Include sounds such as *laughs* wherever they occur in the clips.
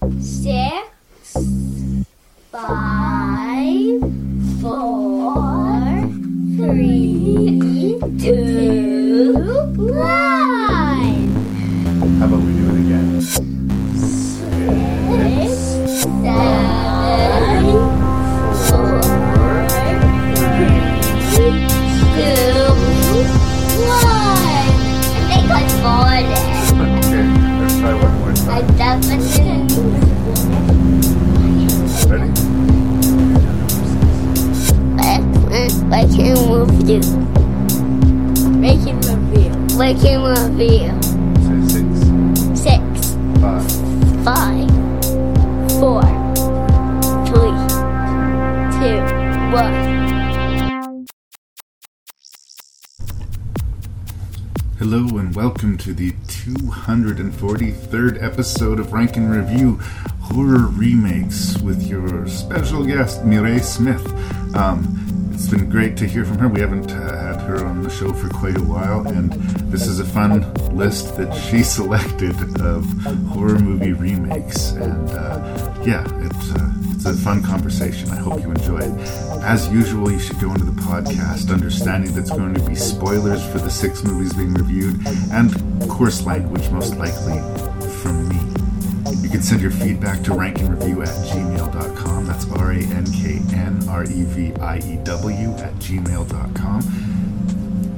six, five, four, three, two, one. How about we do it again? Six, seven, four, three, two, one. I think I farted. Okay, let's try one more I definitely. I can move you. Making review. Making review. Two. One. Hello and welcome to the 243rd episode of Rank and Review Horror Remakes with your special guest, Mireille Smith. Um, it's been great to hear from her. We haven't uh, had her on the show for quite a while, and this is a fun list that she *laughs* selected of horror movie remakes. And uh, yeah, it's, uh, it's a fun conversation. I hope you enjoy it. As usual, you should go into the podcast understanding that's going to be spoilers for the six movies being reviewed and course language, most likely from me. You can send your feedback to rankandreview at gmail.com. That's R A N K N R E V I E W at gmail.com.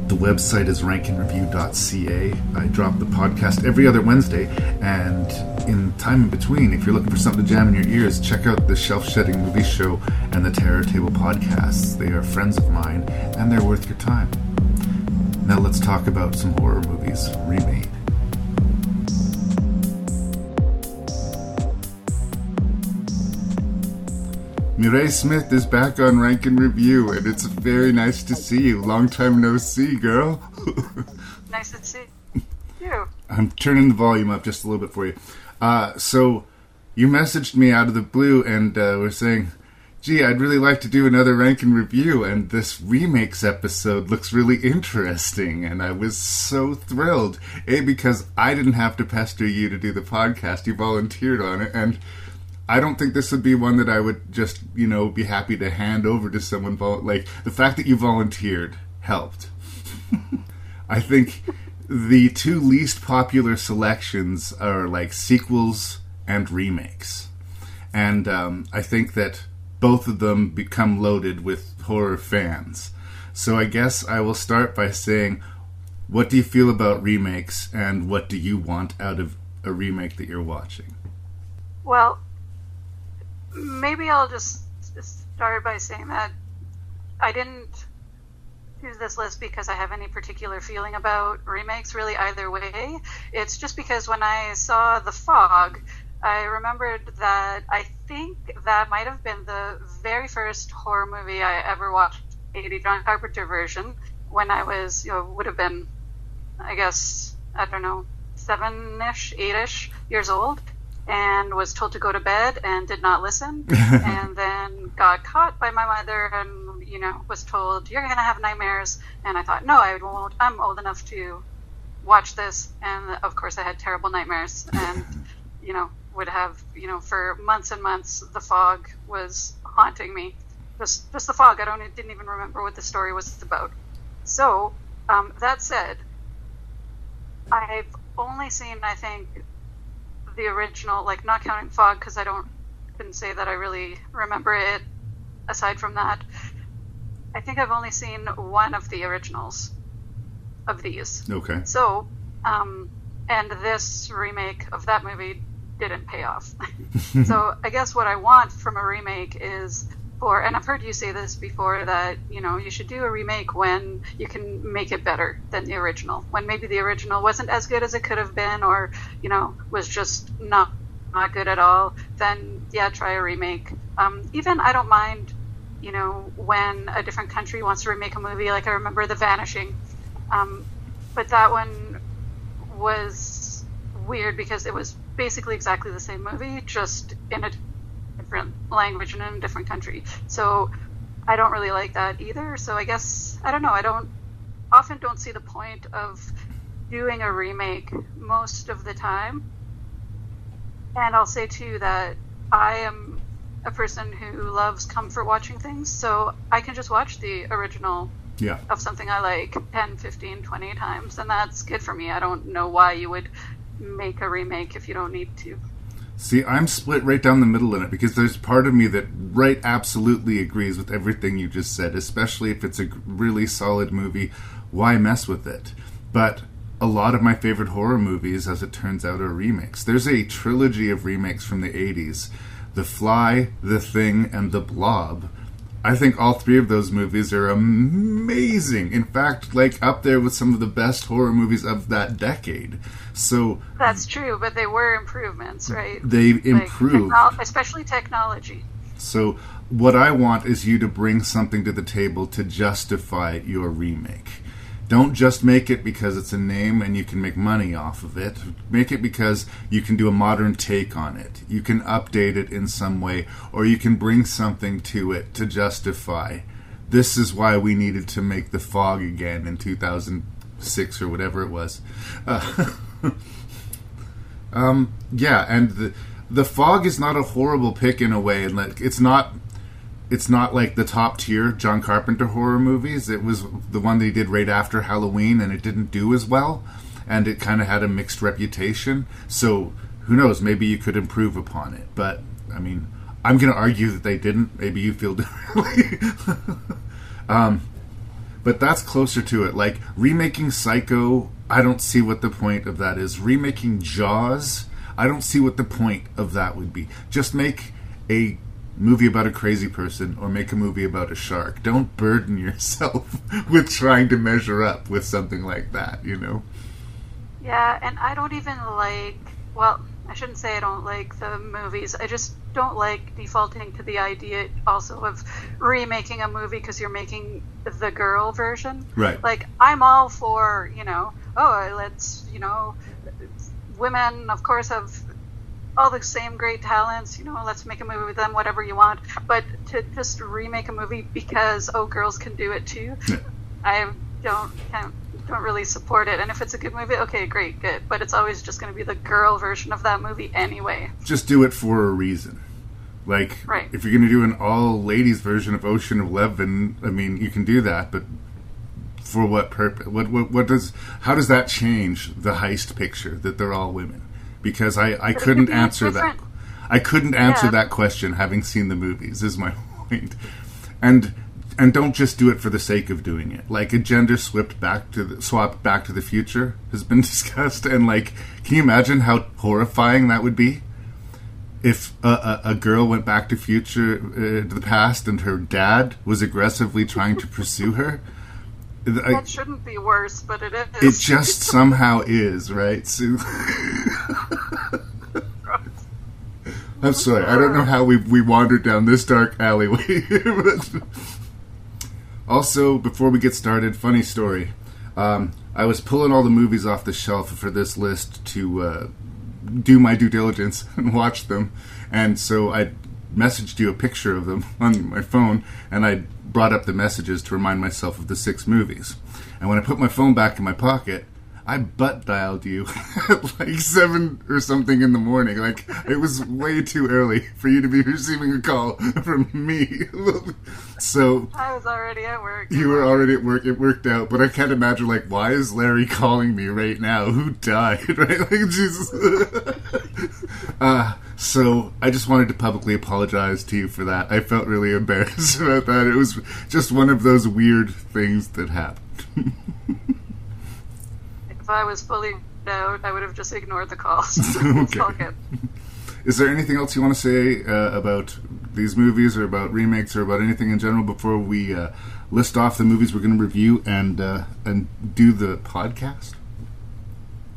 The website is rankandreview.ca. I drop the podcast every other Wednesday, and in time in between, if you're looking for something to jam in your ears, check out the Shelf Shedding Movie Show and the Terror Table podcasts. They are friends of mine, and they're worth your time. Now let's talk about some horror movies remade. Mireille Smith is back on Rank and Review, and it's very nice to see you. Long time no see, girl. *laughs* Nice to see you. I'm turning the volume up just a little bit for you. Uh, so, you messaged me out of the blue and uh, were saying, gee, I'd really like to do another rank and review, and this remakes episode looks really interesting. And I was so thrilled. A, because I didn't have to pester you to do the podcast, you volunteered on it, and I don't think this would be one that I would just, you know, be happy to hand over to someone. Like, the fact that you volunteered helped. *laughs* I think the two least popular selections are like sequels and remakes. And um, I think that both of them become loaded with horror fans. So I guess I will start by saying, what do you feel about remakes and what do you want out of a remake that you're watching? Well, maybe I'll just start by saying that I didn't choose this list because I have any particular feeling about remakes, really, either way. It's just because when I saw The Fog, I remembered that I think that might have been the very first horror movie I ever watched, 80 John Carpenter version, when I was, you know, would have been, I guess, I don't know, seven ish, eight ish years old and was told to go to bed and did not listen. *laughs* And then got caught by my mother and you know was told you're going to have nightmares. And i thought no i won't i'm old enough to watch this. And of course i had terrible nightmares and *laughs* you know would have you know for months and months the fog was haunting me. Just just the fog. I don't didn't even remember what the story was about. So um, that said i've only seen i think the original, like not counting Fog because I don't couldn't say that I really remember it. Aside from that, I think I've only seen one of the originals of these. Okay. So, um, and this remake of that movie didn't pay off. *laughs* so I guess what I want from a remake is and I've heard you say this before that you know you should do a remake when you can make it better than the original. When maybe the original wasn't as good as it could have been, or you know was just not not good at all. Then yeah, try a remake. Um, even I don't mind, you know, when a different country wants to remake a movie. Like I remember The Vanishing, um, but that one was weird because it was basically exactly the same movie, just in a different language and in a different country. So I don't really like that either. So I guess I don't know. I don't often don't see the point of doing a remake most of the time. And I'll say too that I am a person who loves comfort watching things, so I can just watch the original Yeah. of something I like 10, 15, 20 times, and that's good for me. I don't know why you would make a remake if you don't need to. See, I'm split right down the middle in it because there's part of me that right absolutely agrees with everything you just said, especially if it's a really solid movie. Why mess with it? But a lot of my favorite horror movies, as it turns out, are remakes. There's a trilogy of remakes from the 80s The Fly, The Thing, and The Blob. I think all three of those movies are amazing. In fact, like up there with some of the best horror movies of that decade. So That's true, but they were improvements, right? they Like, improved. especially technology. So, what I want is you to bring something to the table to justify your remake. Don't just make it because it's a name and you can make money off of it. Make it because you can do a modern take on it. You can update it in some way, or you can bring something to it to justify. This is why we needed to make the fog again in 2006 or whatever it was. Uh, *laughs* um, yeah, and the the fog is not a horrible pick in a way, and like it's not it's not like the top tier John Carpenter horror movies. It was the one he did right after Halloween, and it didn't do as well, and it kind of had a mixed reputation. So who knows? Maybe you could improve upon it. But I mean, I'm going to argue that they didn't. Maybe you feel *laughs* differently. um, but that's closer to it. Like remaking Psycho, I don't see what the point of that is. Remaking Jaws, I don't see what the point of that would be. Just make a movie about a crazy person or make a movie about a shark. Don't burden *laughs* yourself with trying to measure up with something like that, you know? Yeah, and I don't even like. Well, I shouldn't say I don't like the movies. I just don't like defaulting to the idea also of remaking a movie because you're making the girl version. Right. Like I'm all for you know, oh let's you know, women of course have all the same great talents. You know, let's make a movie with them, whatever you want. But to just remake a movie because oh girls can do it too, I don't can't, don't really support it. And if it's a good movie, okay, great, good. But it's always just going to be the girl version of that movie anyway. Just do it for a reason. Like, Right. if you're going to do an all ladies version of Ocean Eleven, I mean, you can do that, but for what purpose? What, what, what does, how does that change the heist picture that they're all women? Because I, I couldn't answer that. I couldn't answer Yeah. that question having seen the movies, is my *laughs* point. And, and don't just do it for the sake of doing it. Like a gender swapped back to the, swap Back to the Future has been *laughs* discussed, and like, can you imagine how horrifying that would be? if a, a, a girl went back to future uh, to the past and her dad was aggressively trying to pursue her I- That shouldn't be worse, but it is. it just somehow is right Sue? *laughs* i'm sorry i don't know how we, we wandered down this dark alleyway *laughs* also before we get started funny story um, i was pulling all the movies off the shelf for this list to uh, do my due diligence *laughs* and watch them. And so I messaged you a picture of them on my phone, and I brought up the messages to remind myself of the six movies. And when I put my phone back in my pocket, I butt dialed you at *laughs* like seven or something in the morning. Like it was way too early for you to be receiving a call *laughs* from me. *laughs* so I was already at work. you were already at work. It worked out, but I can't imagine like why is Larry calling me right now? Who died? Right? Like Jesus. uh, so I just wanted to publicly apologize to you for that. I felt really embarrassed about that. It was just one of those weird things that happened. If I was fully out, I would have just ignored the calls. *laughs* Okay. *laughs* Is there anything else you want to say uh, about these movies, or about remakes, or about anything in general before we uh, list off the movies we're going to review and uh, and do the podcast?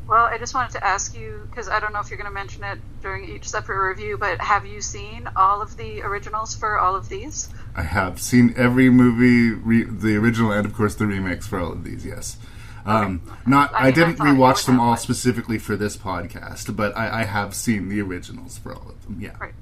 Well, I just wanted to ask you because I don't know if you're going to mention it during each separate review, but have you seen all of the originals for all of these? I have seen every movie, re- the original and of course the remakes for all of these. Yes, um, not I I, mean, I didn't thought you rewatch them all one. specifically for this podcast, but I, I have seen the originals for all of them. Yeah. Right.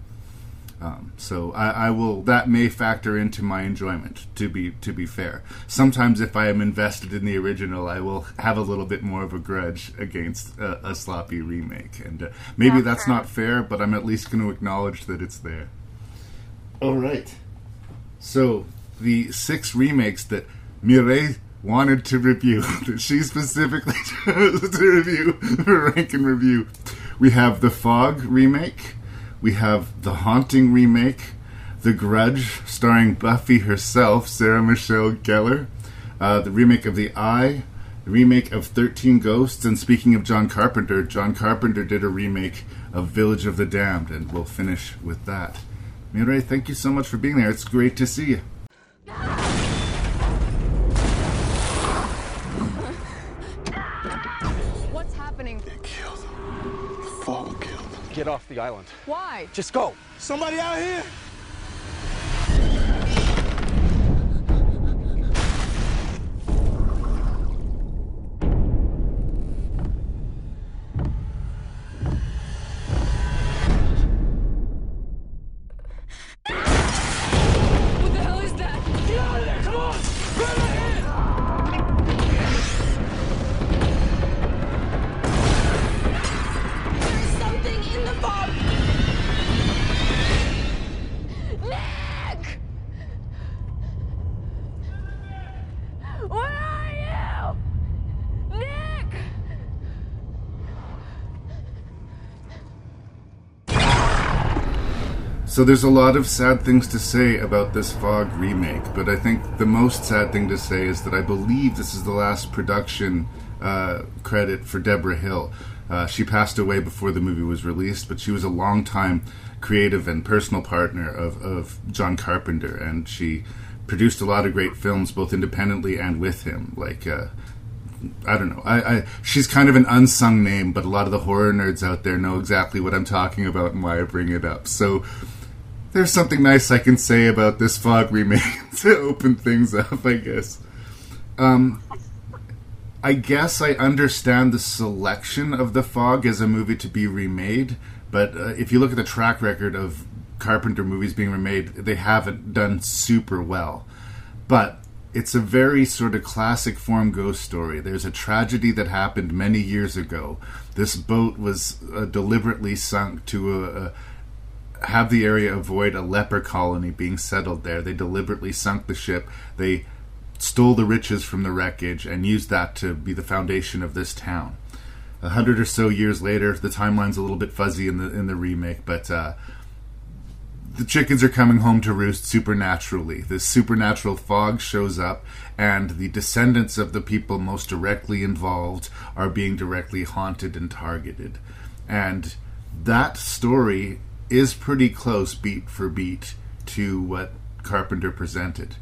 Um, so I, I, will that may factor into my enjoyment. To be to be fair, sometimes if I am invested in the original, I will have a little bit more of a grudge against a, a sloppy remake, and uh, maybe that's not fair, but I'm at least going to acknowledge that it's there. All right, so the six remakes that Mireille wanted to review, that *laughs* she specifically *laughs* chose to review *laughs* for rank and review, we have the Fog remake. We have The Haunting remake, The Grudge, starring Buffy herself, Sarah Michelle Gellar, uh, the remake of The Eye, the remake of 13 Ghosts, and speaking of John Carpenter, John Carpenter did a remake of Village of the Damned, and we'll finish with that. Mireille, thank you so much for being there. It's great to see you. Get off the island. Why? Just go. Somebody out here? So there's a lot of sad things to say about this Fog remake, but I think the most sad thing to say is that I believe this is the last production uh, credit for Debra Hill. Uh, she passed away before the movie was released, but she was a longtime creative and personal partner of, of John Carpenter, and she produced a lot of great films, both independently and with him, like. Uh, I don't know. I, I she's kind of an unsung name, but a lot of the horror nerds out there know exactly what I'm talking about and why I bring it up. So there's something nice I can say about this Fog remake *laughs* to open things up, I guess. Um, I guess I understand the selection of The Fog as a movie to be remade, but uh, if you look at the track record of Carpenter movies being remade, they haven't done super well. But it's a very sort of classic form ghost story. There's a tragedy that happened many years ago. This boat was uh, deliberately sunk to a, a have the area avoid a leper colony being settled there. They deliberately sunk the ship. They stole the riches from the wreckage and used that to be the foundation of this town. A hundred or so years later, the timeline's a little bit fuzzy in the in the remake, but uh, the chickens are coming home to roost supernaturally. This supernatural fog shows up, and the descendants of the people most directly involved are being directly haunted and targeted. And that story is pretty close, beat for beat, to what Carpenter presented.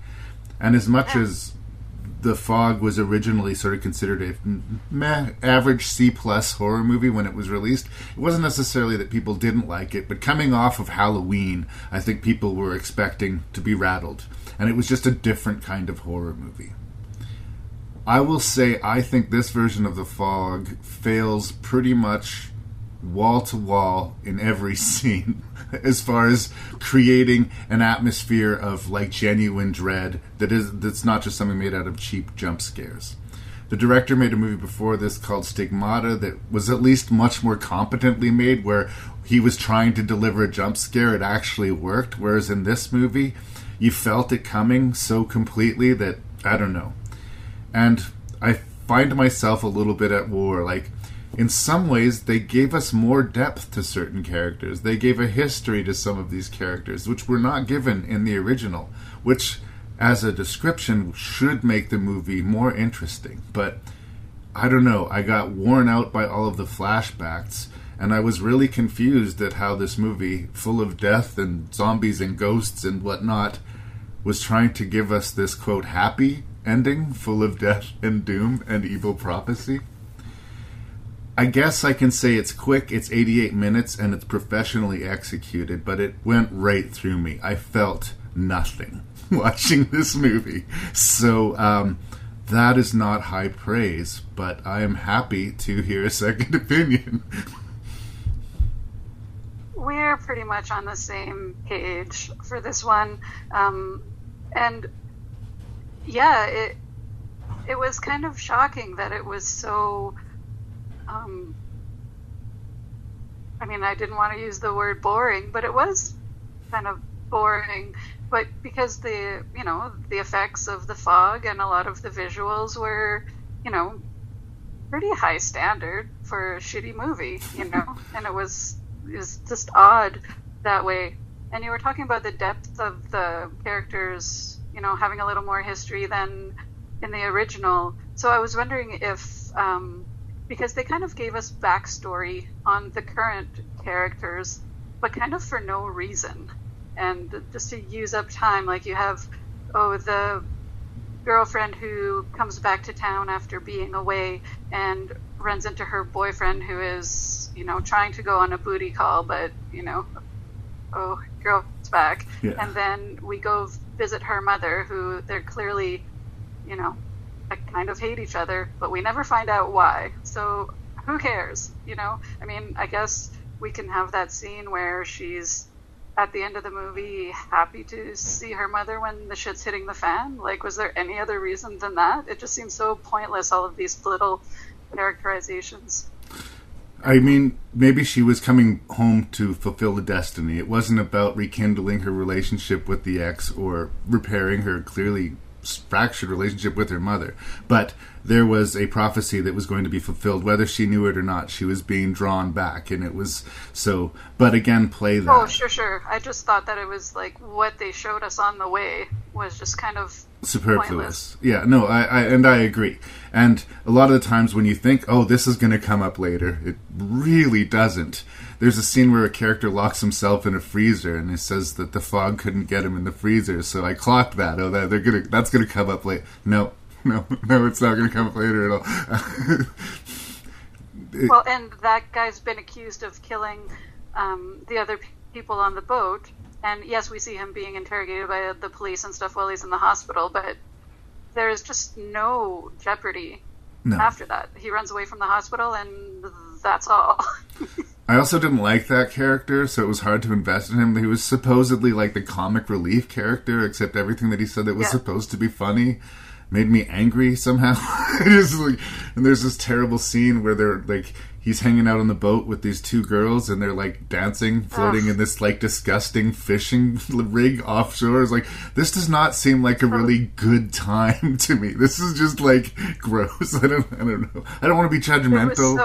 And as much as the Fog was originally sort of considered a meh, average C plus horror movie when it was released. It wasn't necessarily that people didn't like it, but coming off of Halloween, I think people were expecting to be rattled, and it was just a different kind of horror movie. I will say I think this version of the Fog fails pretty much wall to wall in every *laughs* scene as far as creating an atmosphere of like genuine dread that is that's not just something made out of cheap jump scares. The director made a movie before this called Stigmata that was at least much more competently made where he was trying to deliver a jump scare it actually worked whereas in this movie you felt it coming so completely that I don't know. And I find myself a little bit at war like in some ways they gave us more depth to certain characters. They gave a history to some of these characters which were not given in the original which as a description should make the movie more interesting. But i don't know i got worn out by all of the flashbacks and i was really confused at how this movie full of death and zombies and ghosts and whatnot was trying to give us this quote happy ending full of death and doom and evil prophecy I guess I can say it's quick, it's 88 minutes, and it's professionally executed, but it went right through me. I felt nothing *laughs* watching this movie. So, um, that is not high praise, but I am happy to hear a second *laughs* opinion. we're pretty much on the same page for this one, um, and yeah, it it was kind of shocking that it was so. Um, I mean, I didn't want to use the word boring, but it was kind of boring. But because the you know the effects of the fog and a lot of the visuals were you know pretty high standard for a shitty movie, you know, *laughs* and it was it was just odd that way. And you were talking about the depth of the characters, you know, having a little more history than in the original. So I was wondering if, um, because they kind of gave us backstory on the current characters, but kind of for no reason, and just to use up time. Like you have, oh, the girlfriend who comes back to town after being away and runs into her boyfriend who is, you know, trying to go on a booty call, but, you know, oh, girl's back. Yeah. And then we go visit her mother, who they're clearly, you know, kind of hate each other, but we never find out why. So who cares? You know, I mean, I guess we can have that scene where she's at the end of the movie happy to see her mother when the shit's hitting the fan? Like, was there any other reason than that? It just seems so pointless, all of these little characterizations. I mean, maybe she was coming home to fulfill the destiny. It wasn't about rekindling her relationship with the ex or repairing her clearly fractured relationship with her mother. But there was a prophecy that was going to be fulfilled, whether she knew it or not. She was being drawn back, and it was so. But again, play that. Oh, sure, sure. I just thought that it was like what they showed us on the way was just kind of superfluous. pointless. Yeah, no, I, I and I agree. And a lot of the times when you think, "Oh, this is going to come up later," it really doesn't. There's a scene where a character locks himself in a freezer, and it says that the fog couldn't get him in the freezer. So I clocked that. Oh, that they're gonna that's going to come up late. No, *laughs* no, no, it's not going to come up later at all. *laughs* Well, and that guy's been accused of killing um, the other people on the boat. And yes, we see him being interrogated by the police and stuff while he's in the hospital, but there is just no jeopardy No. after that. He runs away from the hospital, and that's all. *laughs* I also didn't like that character, so it was hard to invest in him. He was supposedly like the comic relief character, except everything that he said that was Yeah. supposed to be funny made me angry somehow. *laughs* It is like, and there's this terrible scene where they're like he's hanging out on the boat with these two girls and they're like dancing, floating in this like disgusting fishing *laughs* rig offshore. It's like this does not seem like a really good time *laughs* to me. This is just like *laughs* gross. I don't I don't know. I don't want to be it was judgmental.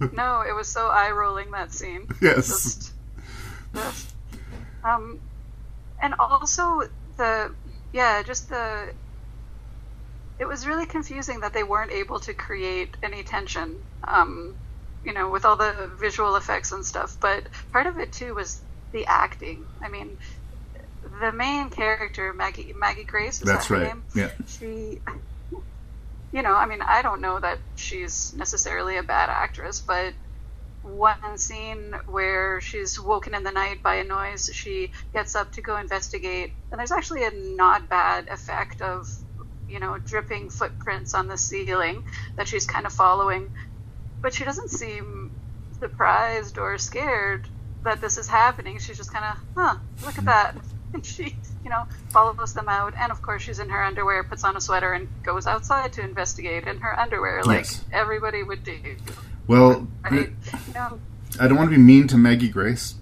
so no, it was so eye rolling that scene. Yes. Just, just, um, and also the yeah, just the. It was really confusing that they weren't able to create any tension, um, you know, with all the visual effects and stuff. But part of it too was the acting. I mean, the main character Maggie Maggie Grace is That's that right. name? Yeah. she you know i mean i don't know that she's necessarily a bad actress but one scene where she's woken in the night by a noise she gets up to go investigate and there's actually a not bad effect of you know dripping footprints on the ceiling that she's kind of following. But she doesn't seem surprised or scared that this is happening. She's just kind of huh look at that. *laughs* And she you know follows them out. And of course she's in her underwear puts on a sweater and goes outside to investigate in her underwear like Yes. everybody would do. Well, right? you know? I don't want to be mean to Maggie Grace.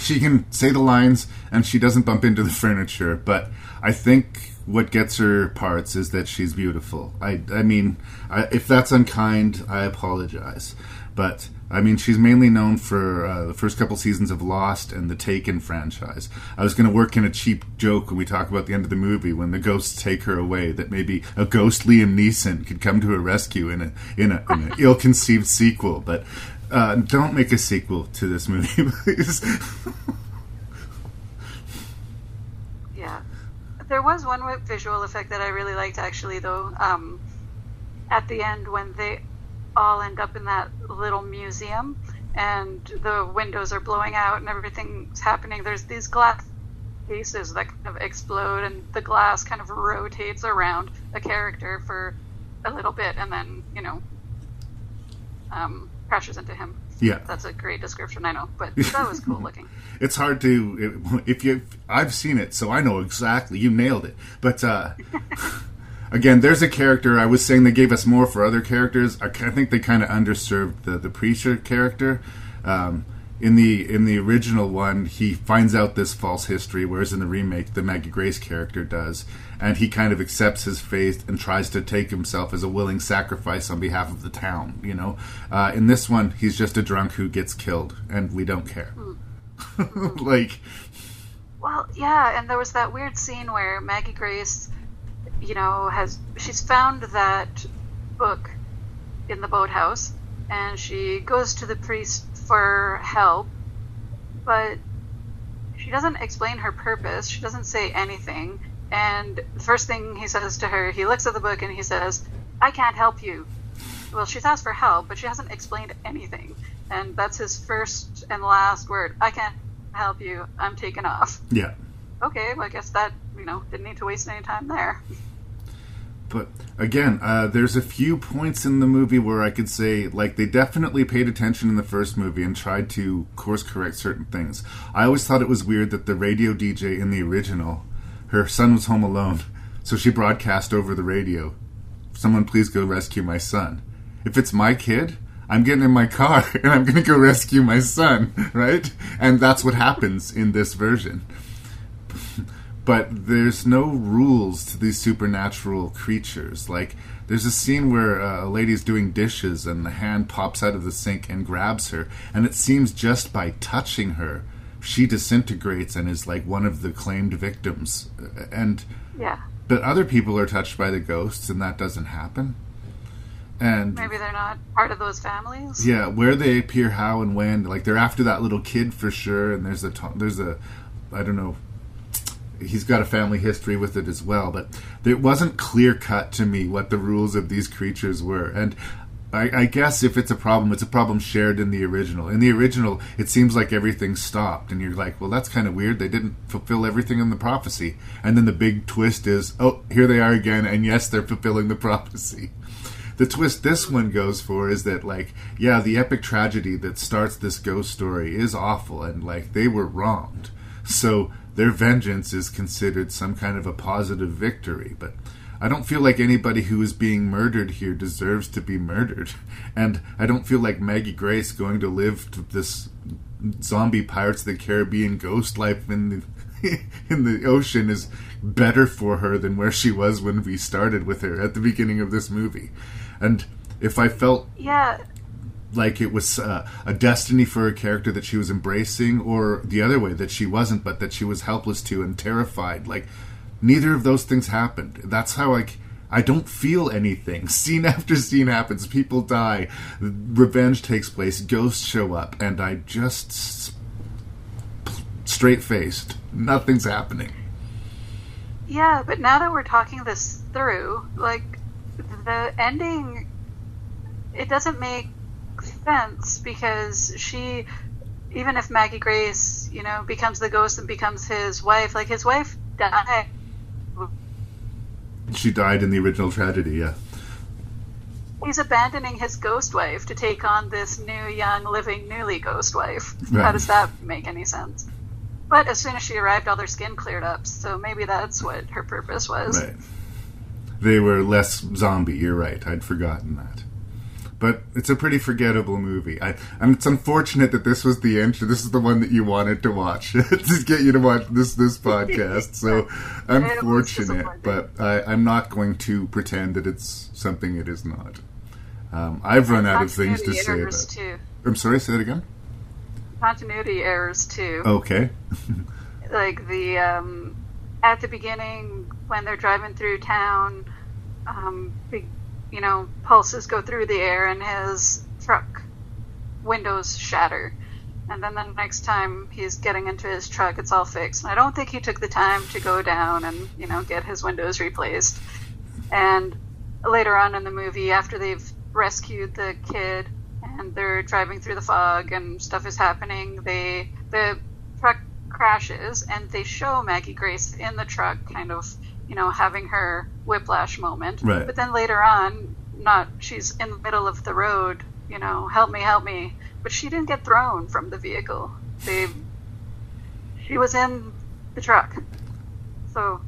She can say the lines and she doesn't bump into the furniture, but I think what gets her parts is that she's beautiful. I, I mean, I, if that's unkind, I apologize. But I mean, she's mainly known for uh, the first couple seasons of Lost and the Taken franchise. I was going to work in a cheap joke when we talk about the end of the movie when the ghosts take her away. That maybe a ghost Liam Neeson could come to her rescue in a in a in an *laughs* ill-conceived sequel. But uh, don't make a sequel to this movie, *laughs* please. *laughs* Yeah. There was one visual effect that I really liked actually though. Um, at the end when they all end up in that little museum and the windows are blowing out and everything's happening, there's these glass cases that kind of explode and the glass kind of rotates around a character for a little bit and then, you know, um, crashes into him. Yeah. That's a great description, I know, but that was cool *laughs* looking. It's hard to if you I've seen it, so I know exactly. You nailed it. But uh, *laughs* again, there's a character I was saying they gave us more for other characters. I, I think they kind of underserved the the preacher character. Um, in the in the original one, he finds out this false history, whereas in the remake, the Maggie Grace character does, and he kind of accepts his fate and tries to take himself as a willing sacrifice on behalf of the town. You know, uh, in this one, he's just a drunk who gets killed, and we don't care. *laughs* like, Well, yeah, and there was that weird scene where Maggie Grace, you know, has she's found that book in the boathouse, and she goes to the priest for help, but she doesn't explain her purpose. She doesn't say anything. And the first thing he says to her, he looks at the book and he says, "I can't help you." Well, she's asked for help, but she hasn't explained anything. And that's his first and last word. I can't help you. I'm taken off yeah. okay, well, I guess that, you know, didn't need to waste any time there. But again, uh, there's a few points in the movie where I could say, like, they definitely paid attention in the first movie and tried to course correct certain things. I always thought it was weird that the radio DJ in the original, her son was home alone, so she broadcast over the radio, Someone please go rescue my son. If it's my kid, I'm getting in my car *laughs* and I'm going to go rescue my son, *laughs* right? And that's what happens in this version *laughs* but there's no rules to these supernatural creatures. Like, there's a scene where uh, a lady's doing dishes and the hand pops out of the sink and grabs her, and it seems just by touching her, she disintegrates and is like one of the claimed victims. And Yeah. but other people are touched by the ghosts, and that doesn't happen. And Maybe they're not part of those families. yeah, where they appear, how and when, like they're after that little kid for sure. And there's a there's a I don't know. He's got a family history with it as well, but it wasn't clear cut to me what the rules of these creatures were. And I, I guess if it's a problem, it's a problem shared in the original. In the original, it seems like everything stopped, and you're like, well, that's kind of weird. They didn't fulfill everything in the prophecy. And then the big twist is, oh, here they are again, and yes, they're fulfilling the *laughs* prophecy the twist this one goes for is that like yeah the epic tragedy that starts this ghost story is awful and like they were wronged. So their vengeance is considered some kind of a positive victory. But i don't feel like anybody who is being murdered here deserves to be murdered. *laughs* And i don't feel like maggie grace going to live to this zombie pirates of the caribbean ghost life in the *laughs* in the ocean is better for her than where she was when we started with her at the beginning of this movie. And if I felt Yeah. like it was uh, a destiny for a character that she was embracing, or the other way that she wasn't, but that she was helpless to and terrified, like neither of those things happened. That's how like I don't feel anything. *laughs* Scene after scene happens. People die. Revenge takes place. Ghosts show up, and I just straight faced. Nothing's happening. Yeah, but now that we're talking this through, like the ending, it doesn't make sense because she, even if Maggie Grace, you know, becomes the ghost and becomes his wife, like his wife died. She died in the original tragedy. Yeah. He's abandoning his ghost wife to take on this new, young, living, newly ghost wife. Right. How does that make any sense? But as soon as she arrived, all their skin cleared up, so maybe that's what her purpose was. Right. They were less zombie. You're right. I'd forgotten that. But it's a pretty forgettable movie. I, and it's unfortunate that this was the end. This is the one that you wanted to watch *laughs* to get you to watch this this podcast. So *laughs* unfortunate, but I, I'm not going to pretend that it's something it is not. Um, I've run out of things to say about. too. I'm sorry. Say that again. Continuity errors too. Okay. *laughs* Like the um, at the beginning when they're driving through town, um, big, you know, pulses go through the air and his truck windows shatter. And then the next time he's getting into his truck, it's all fixed. And I don't think he took the time to go down and you know get his windows replaced. And later on in the movie, after they've rescued the kid and they're driving through the fog and stuff is happening, they the truck crashes and they show Maggie Grace in the truck, kind of you know having her whiplash moment. Right. But then later on, not she's in the middle of the road you know, help me, help me. But she didn't get thrown from the vehicle. They, she was in the truck. So,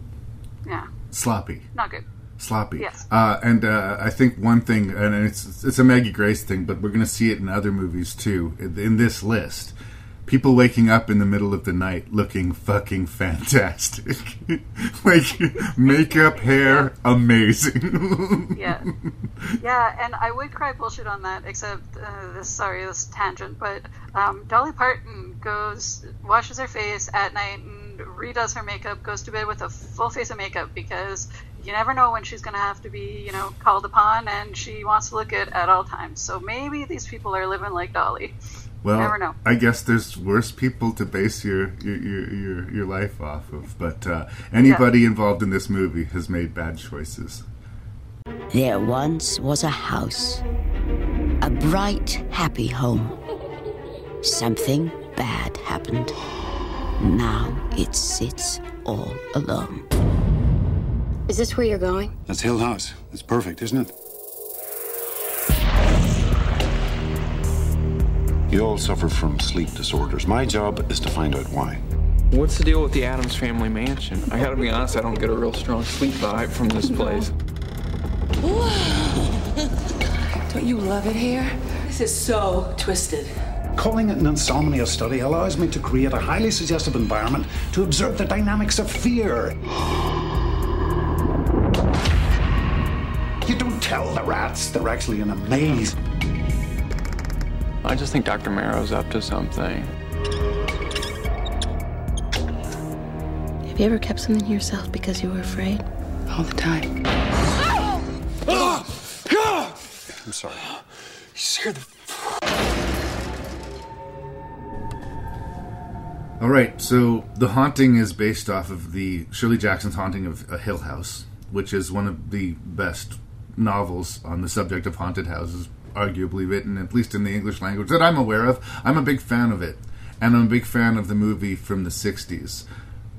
yeah, Sloppy. not good. sloppy. Yes. Uh, and uh, I think one thing, and it's it's a Maggie Grace thing, but we're going to see it in other movies too. In, in this list, people waking up in the middle of the night looking fucking fantastic, *laughs* like makeup, hair, amazing. *laughs* yeah. Yeah and i would cry bullshit on that except uh, this sorry this tangent but um, dolly parton goes washes her face at night and redoes her makeup goes to bed with a full face of makeup because you never know when she's going to have to be you know called upon and she wants to look good at all times. So maybe these people are living like dolly well, Never know. I guess there's worse people to base your your your, your, your life off of, but uh, anybody involved in this movie has made bad choices. There once was a house, a bright, happy home. Something bad happened. Now it sits all alone. Is this where you're going? That's Hill House. It's perfect, isn't it? You all suffer from sleep disorders. My job is to find out why. What's the deal with the Addams family mansion? I gotta be honest, I don't get a real strong sleep vibe from this place. *laughs* Don't you love it here? This is so twisted. Calling it an insomnia study allows me to create a highly suggestive environment to observe the dynamics of fear. You don't tell the rats they're actually in a maze. I just think Dr. Marrow's up to something. Have you ever kept something to yourself because you were afraid? All the time. I'm sorry. You scared the All right, so The Haunting is based off of the Shirley Jackson's Haunting of a Hill House, which is one of the best novels on the subject of haunted houses, arguably written, at least in the English language, that I'm aware of. I'm a big fan of it, and I'm a big fan of the movie from the 60s,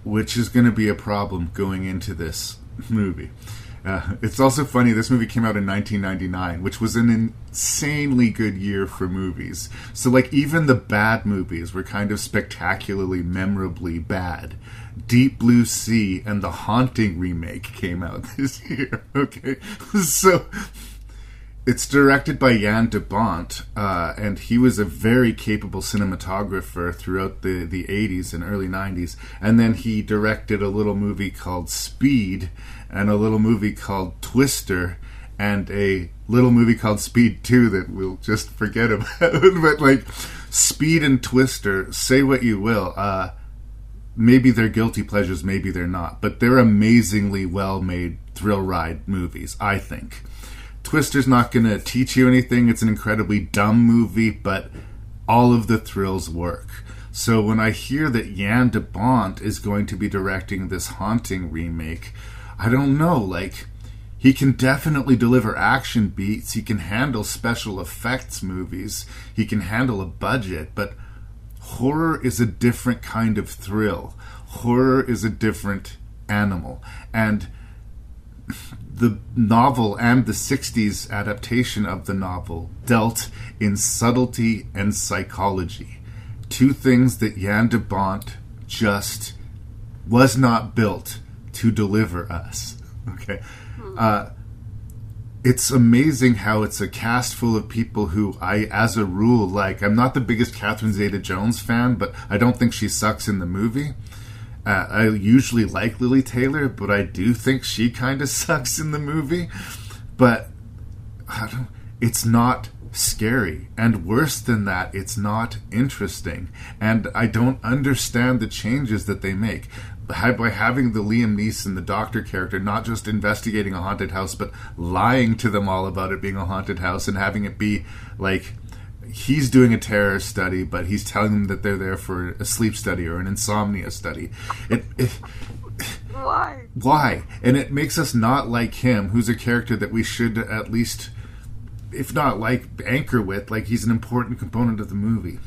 which is going to be a problem going into this *laughs* movie. Uh, it's also funny, this movie came out in 1999, which was an insanely good year for movies. So, like, even the bad movies were kind of spectacularly, memorably bad. Deep Blue Sea and The Haunting remake came out *laughs* this year. Okay. *laughs* So, it's directed by Jan de Bont, uh, and he was a very capable cinematographer throughout the, the 80s and early 90s. And then he directed a little movie called Speed and a little movie called Twister and a little movie called Speed 2 that we'll just forget about. *laughs* but like Speed and Twister, say what you will, uh, maybe they're guilty pleasures, maybe they're not, but they're amazingly well made thrill ride movies, I think. Twister's not going to teach you anything. It's an incredibly dumb movie, but all of the thrills work. So when I hear that Jan de Bont is going to be directing this Haunting remake, I don't know. Like, he can definitely deliver action beats. He can handle special effects movies. He can handle a budget, but horror is a different kind of thrill. Horror is a different animal. And the novel and the 60s adaptation of the novel dealt in subtlety and psychology. Two things that Jan de Bont just was not built to deliver us. *laughs* Okay. Uh, it's amazing how it's a cast full of people who I, as a rule, like. I'm not the biggest Catherine Zeta Jones fan, but I don't think she sucks in the movie. Uh, I usually like Lili Taylor, but I do think she kind of *laughs* sucks in the movie. But it's not scary. And worse than that, it's not interesting. And I don't understand the changes that they make. By having the Liam Neeson, the doctor character, not just investigating a haunted house, but lying to them all about it being a haunted house and having it be like he's doing a terror study, but he's telling them that they're there for a sleep study or an insomnia study. It, it Why? why? And it makes us not like him, who's a character that we should at least, if not like, anchor with. Like he's an important component of the movie,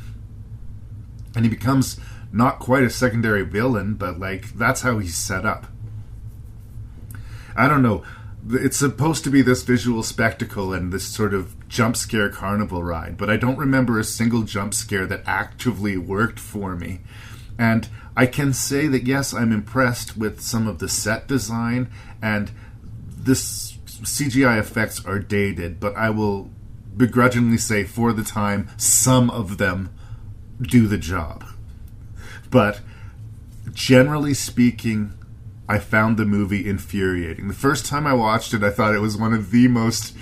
and he becomes not quite a secondary villain, but like that's how he's set up. I don't know. It's supposed to be this visual spectacle and this sort of jump scare carnival ride, but I don't remember a single jump scare that actively worked for me. And I can say that yes, I'm impressed with some of the set design and this CGI effects are dated, but I will begrudgingly say for the time some of them do the job. But generally speaking, I found the movie infuriating. The first time I watched it, I thought it was one of the most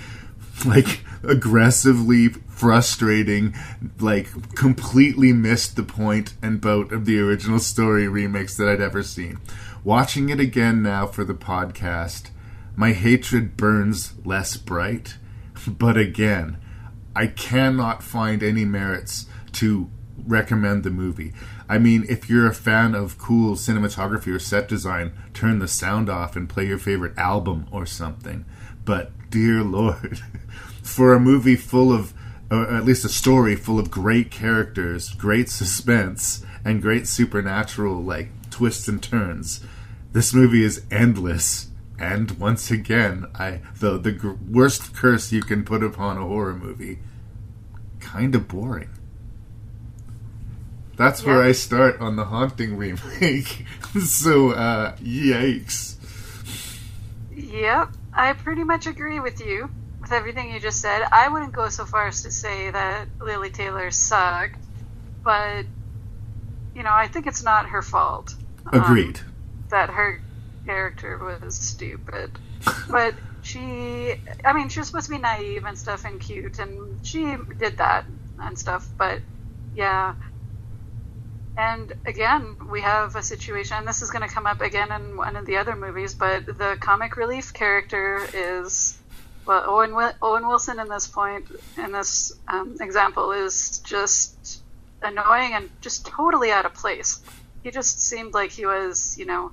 like aggressively frustrating, like completely missed the point and boat of the original story remakes that I'd ever seen. Watching it again now for the podcast, my hatred burns less bright, but again, I cannot find any merits to recommend the movie. I mean, if you're a fan of cool cinematography or set design, turn the sound off and play your favorite album or something. But dear *laughs* lord, for a movie full of or at least a story full of great characters, great suspense, and great supernatural like twists and turns. This movie is endless, and once again, I the the gr- worst curse you can put upon a horror movie. Kind of boring. That's where I start on the haunting remake. *laughs* so, uh, yikes. Yep, I pretty much agree with you with everything you just said. I wouldn't go so far as to say that Lili Taylor sucked, but you know, I think it's not her fault. um, Agreed. that her character was stupid. *laughs* but she, I mean, she was supposed to be naive and stuff and cute, and she did that and stuff, but yeah. And again, we have a situation, and this is going to come up again in one of the other movies, but the comic relief character is, well, Owen, Owen Wilson in this point, in this um, example, is just annoying and just totally out of place. He just seemed like he was, you know,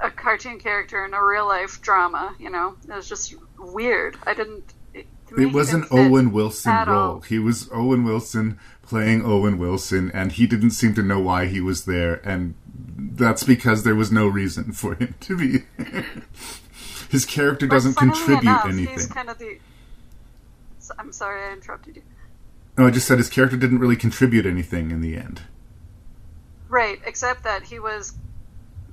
a cartoon character in a real life drama, you know? It was just weird. I didn't. It, It was an didn't Owen Wilson role. all. He was Owen Wilson playing Owen Wilson, and he didn't seem to know why he was there, and that's because there was no reason for him to be. *laughs* His character doesn't contribute enough, anything. He's kind of the. I'm sorry, I interrupted you. No, I just said his character didn't really contribute anything in the end. Right, except that he was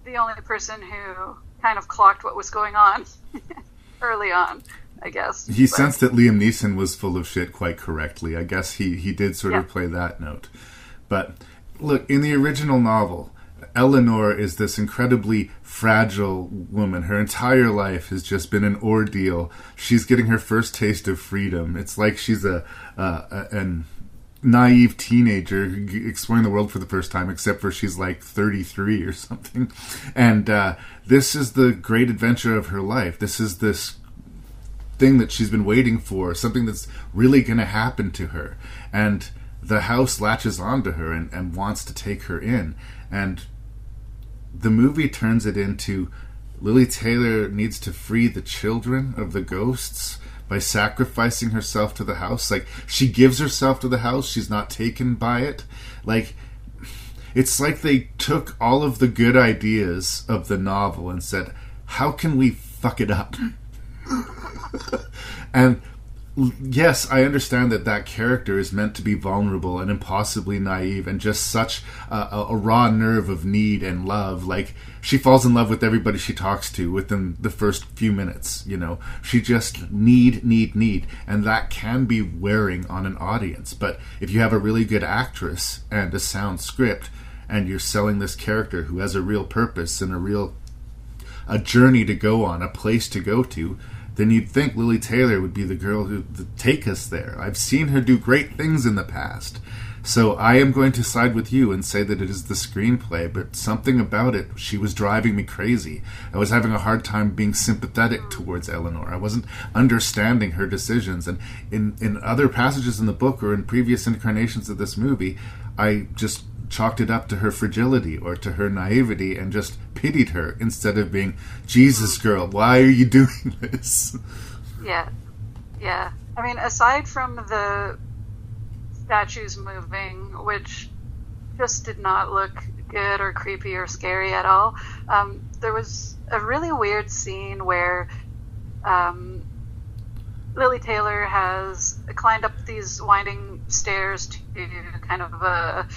the only person who kind of clocked what was going on *laughs* early on, I guess. He But- sensed that Liam Neeson was full of shit quite correctly. I guess he, he did sort of play that note. But look, in the original novel, Eleanor is this incredibly fragile woman. Her entire life has just been an ordeal. She's getting her first taste of freedom. It's like she's a, uh, a an naive teenager exploring the world for the first time, except for she's like 33 or something. And uh, this is the great adventure of her life. This is this thing that she's been waiting for, something that's really going to happen to her. And the house latches onto her and, and wants to take her in. And the movie turns it into Lili Taylor needs to free the children of the ghosts by sacrificing herself to the house. Like, she gives herself to the house, she's not taken by it. Like, it's like they took all of the good ideas of the novel and said, how can we fuck it up? *laughs* and yes, I understand that that character is meant to be vulnerable and impossibly naive and just such a, a, raw nerve of need and love. Like she falls in love with everybody she talks to within the first few minutes. You know, she just need, need, need, and that can be wearing on an audience. But if you have a really good actress and a sound script, and you're selling this character who has a real purpose and a real a journey to go on, a place to go to, then you'd think Lili Taylor would be the girl who would take us there. I've seen her do great things in the past. So I am going to side with you and say that it is the screenplay, but something about it, she was driving me crazy. I was having a hard time being sympathetic towards Eleanor. I wasn't understanding her decisions. And in, in other passages in the book or in previous incarnations of this movie, I just chalked it up to her fragility or to her naivety and just pitied her instead of being, Jesus, girl, why are you *laughs* doing this? Yeah, yeah. I mean, aside from the statues moving, which just did not look good or creepy or scary at all, um, there was a really weird scene where um, Lili Taylor has climbed up these winding stairs to kind of a,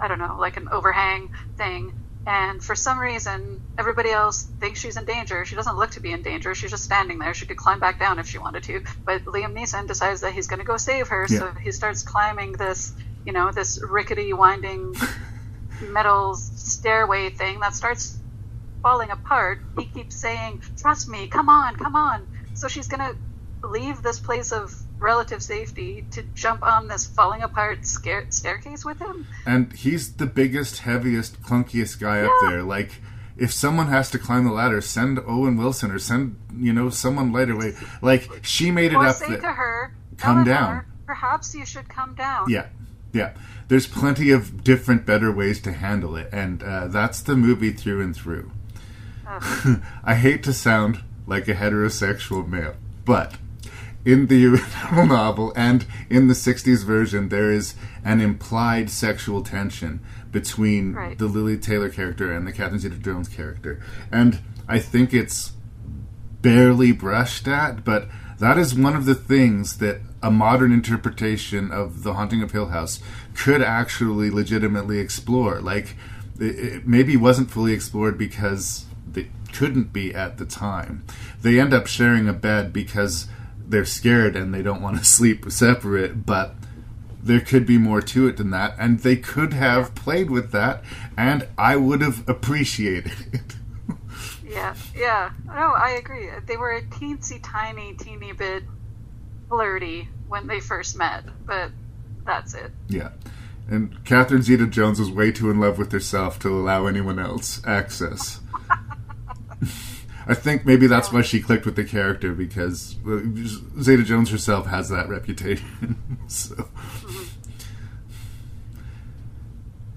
I don't know, like an overhang thing. And for some reason, everybody else thinks she's in danger. She doesn't look to be in danger. She's just standing there. She could climb back down if she wanted to. But Liam Neeson decides that he's going to go save her. So he starts climbing this, you know, this rickety, winding *laughs* metal stairway thing that starts falling apart. He keeps saying, "Trust me, come on, come on." So she's gonna leave this place of relative safety to jump on this falling apart scare- staircase with him. And he's the biggest, heaviest, clunkiest guy up there. Like, if someone has to climb the ladder, send Owen Wilson or send, you know, someone lighter weight. Like, she made it or up say that. to her, Come down. her, Perhaps you should come down. Yeah, yeah. There's plenty of different, better ways to handle it, and uh, that's the movie through and through. *laughs* I hate to sound like a heterosexual male, but in the original *laughs* novel and in the 60s version, there is an implied sexual tension between Right. the Lili Taylor character and the Catherine Zeta Jones character. And I think it's barely brushed at, but that is one of the things that a modern interpretation of The Haunting of Hill House could actually legitimately explore. Like, it, maybe wasn't fully explored because they couldn't be at the time. They end up sharing a bed because they're scared and they don't want to *laughs* sleep separate, but there could be more to it than that, and they could have played with that, and I would have appreciated *laughs* it. Yeah, yeah. No, I agree. They were a teensy tiny, teeny bit flirty when they first met, but that's it. Yeah. And Catherine Zeta Jones was way too in love with herself to allow anyone else access. *laughs* I think maybe that's why she clicked with the character because Zeta Jones herself has that reputation. *laughs* so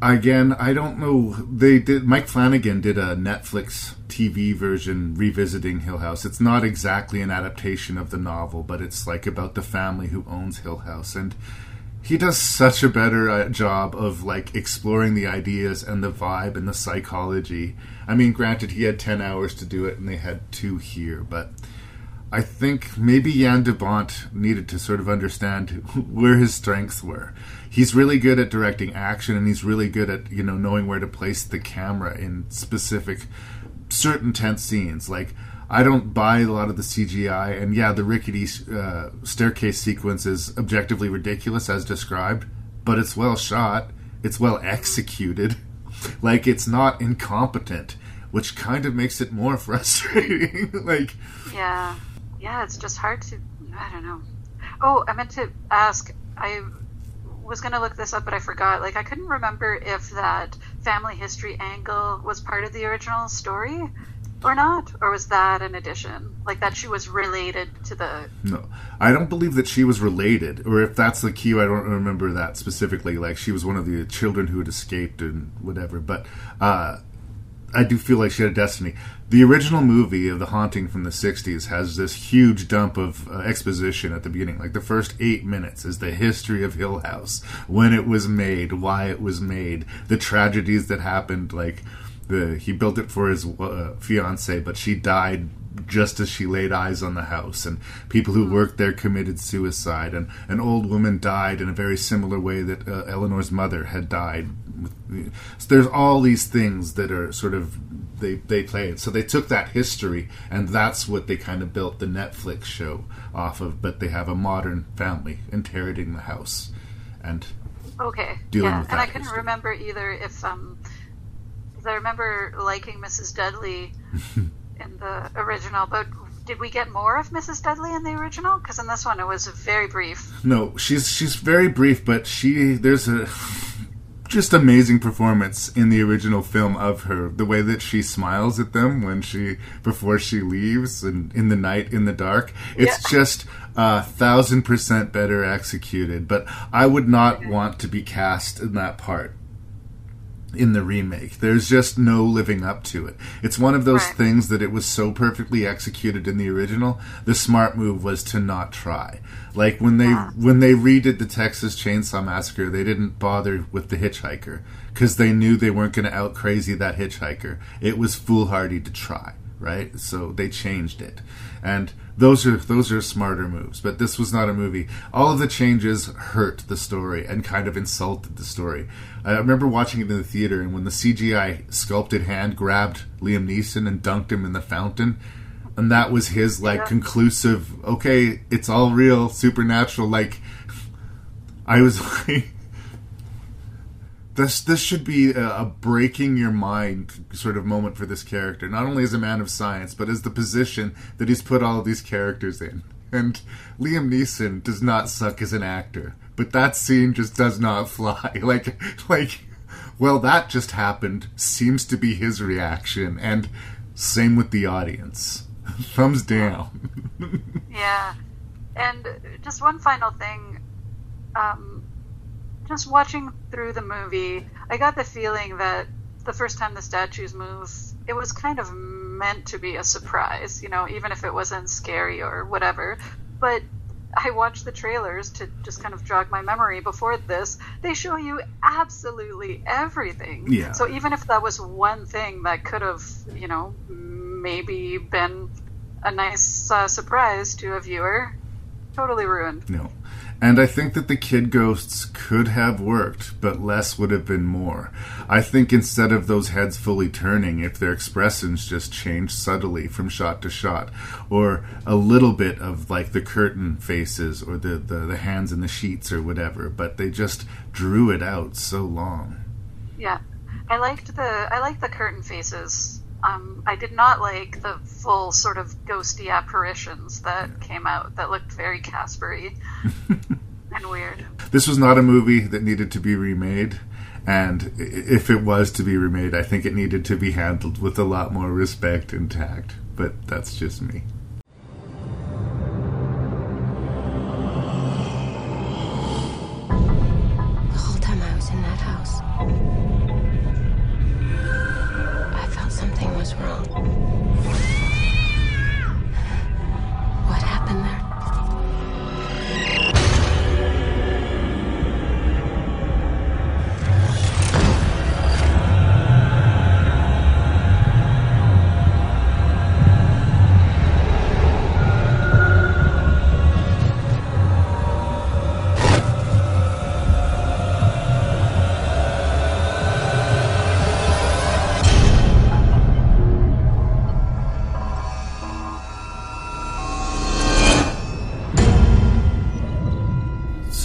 again, I don't know. They did. Mike Flanagan did a Netflix TV version revisiting Hill House. It's not exactly an adaptation of the novel, but it's like about the family who owns Hill House, and he does such a better uh, job of like exploring the ideas and the vibe and the psychology. I mean, granted, he had ten hours to do it, and they had two here, but. I think maybe Jan de Bont needed to sort of understand *laughs* where his strengths were. He's really good at directing action, and he's really good at you know knowing where to place the camera in specific, certain tense scenes. Like I don't buy a lot of the CGI, and yeah, the rickety uh, staircase sequence is objectively ridiculous as described, but it's well shot. It's well executed. *laughs* Like it's not incompetent, which kind of makes it more *laughs* frustrating. like. Yeah, yeah. It's just hard to. I don't know. Oh, I meant to ask. I was going to look this up, but I forgot. Like, I couldn't remember if that family history angle was part of the original story or not, or was that an addition? Like that she was related to the. No, I don't believe that she was related, or if that's the cue, I don't remember that specifically. Like she was one of the children who had escaped and whatever. But uh, I do feel like she had a destiny. The original movie of The Haunting from the '60s has this huge dump of uh, exposition at the beginning. Like the first eight minutes is the history of Hill House, when it was made, why it was made, the tragedies that happened. Like the he built it for his uh, fiance, but she died just as she laid eyes on the house, and people who worked there committed suicide, and an old woman died in a very similar way that uh, Eleanor's mother had died. So there's all these things that are sort of they they played. So they took that history, and that's what they kind of built the Netflix show off of. But they have a modern family interrogating the house, and Okay. Dealing yeah, with and I couldn't history. remember either if um, I remember liking Mrs. Dudley *laughs* in the original, but did we get more of Mrs. Dudley in the original? Because in this one it was very brief. No, she's she's very brief, but she there's a *laughs* just amazing performance in the original film of her. The way that she smiles at them when she before she leaves and in the night in the dark. It's just a thousand percent better executed. But I would not want to be cast in that part in the remake. There's just no living up to it. It's one of those Right. things that it was so perfectly executed in the original. The smart move was to not try. Like when they when they redid the Texas Chainsaw Massacre, they didn't bother with the hitchhiker because they knew they weren't going to out crazy that hitchhiker. It was foolhardy to try. right? So they changed it, and those are those are smarter moves. But this was not a movie. All of the changes hurt the story and kind of insulted the story. I remember watching it in the theater, and when the CGI sculpted hand grabbed Liam Neeson and dunked him in the fountain, and that was his like Yeah. conclusive. Okay, it's all real, supernatural. Like I was *laughs* like. This this should be a, breaking your mind sort of moment for this character, not only as a man of science, but as the position that he's put all of these characters in. And Liam Neeson does not suck as an actor, but that scene just does not *laughs* fly. Like like well that just happened seems to be his reaction and same with the audience. *laughs* Thumbs down. Yeah. And just one final thing. Um, just watching through the movie, I got the feeling that the first time the statues move, it was kind of meant to be a surprise, you know, even if it wasn't scary or whatever. But I watched the trailers to just kind of jog my memory before this. They show you absolutely everything. Yeah. So even if that was one thing that could have, you know, maybe been a nice uh, surprise to a viewer, totally ruined. No. And I think that the kid ghosts could have worked, but less would have been more. I think instead of those heads fully turning, if their expressions just changed subtly from shot to shot, or a little bit of like the curtain faces or the, the, the hands in the sheets or whatever, but they just drew it out so long. Yeah, I liked the I liked the curtain faces. Um, I did not like the full sort of ghosty apparitions that came out that looked very Caspery *laughs* and weird. This was not a movie that needed to be remade. And if it was to be remade, I think it needed to be handled with a lot more respect and tact. But that's just me. The whole time I was in that house,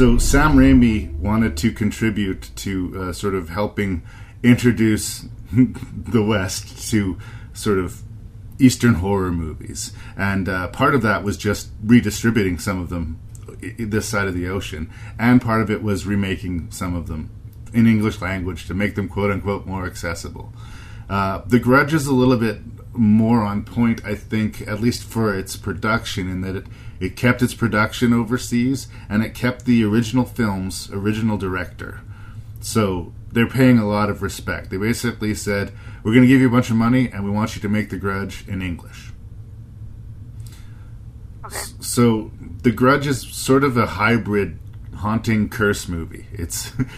So Sam Raimi wanted to contribute to uh, sort of helping introduce *laughs* the West to sort of Eastern horror movies, and uh, part of that was just redistributing some of them this side of the ocean, and part of it was remaking some of them in English language to make them quote unquote more accessible. Uh, the Grudge is a little bit more on point, I think, at least for its production, in that it, it kept its production overseas and it kept the original film's original director. So they're paying a lot of respect. They basically said, We're going to give you a bunch of money and we want you to make The Grudge in English. Okay. So The Grudge is sort of a hybrid haunting curse movie. It's *laughs* uh,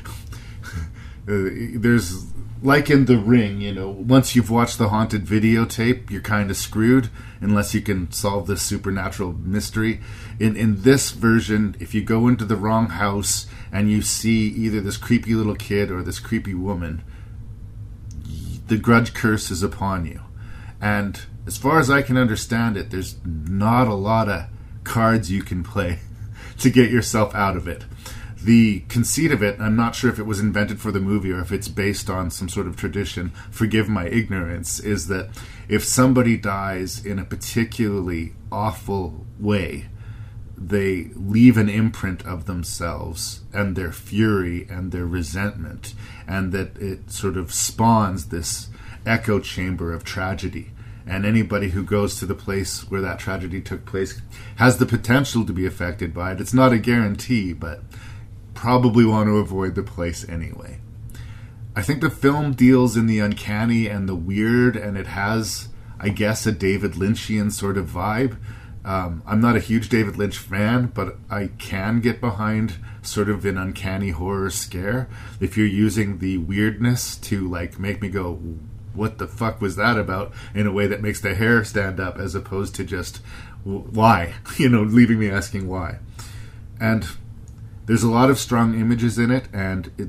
there's like in The Ring, you know, once you've watched the haunted videotape, you're kind of screwed unless you can solve this supernatural mystery. In in this version, if you go into the wrong house and you see either this creepy little kid or this creepy woman, the grudge curse is upon you. And as far as I can understand it, there's not a lot of cards you can play *laughs* to get yourself out of it. The conceit of it, I'm not sure if it was invented for the movie or if it's based on some sort of tradition, forgive my ignorance, is that if somebody dies in a particularly awful way, they leave an imprint of themselves and their fury and their resentment, and that it sort of spawns this echo chamber of tragedy. And anybody who goes to the place where that tragedy took place has the potential to be affected by it. It's not a guarantee, but probably want to avoid the place anyway. I think the film deals in the uncanny and the weird, and it has, I guess, a David Lynchian sort of vibe. Um, I'm not a huge David Lynch fan, but I can get behind sort of an uncanny horror scare if you're using the weirdness to like make me go, what the fuck was that about in a way that makes the hair stand up as opposed to just why *laughs* you know leaving me asking why and there's a lot of strong images in it and it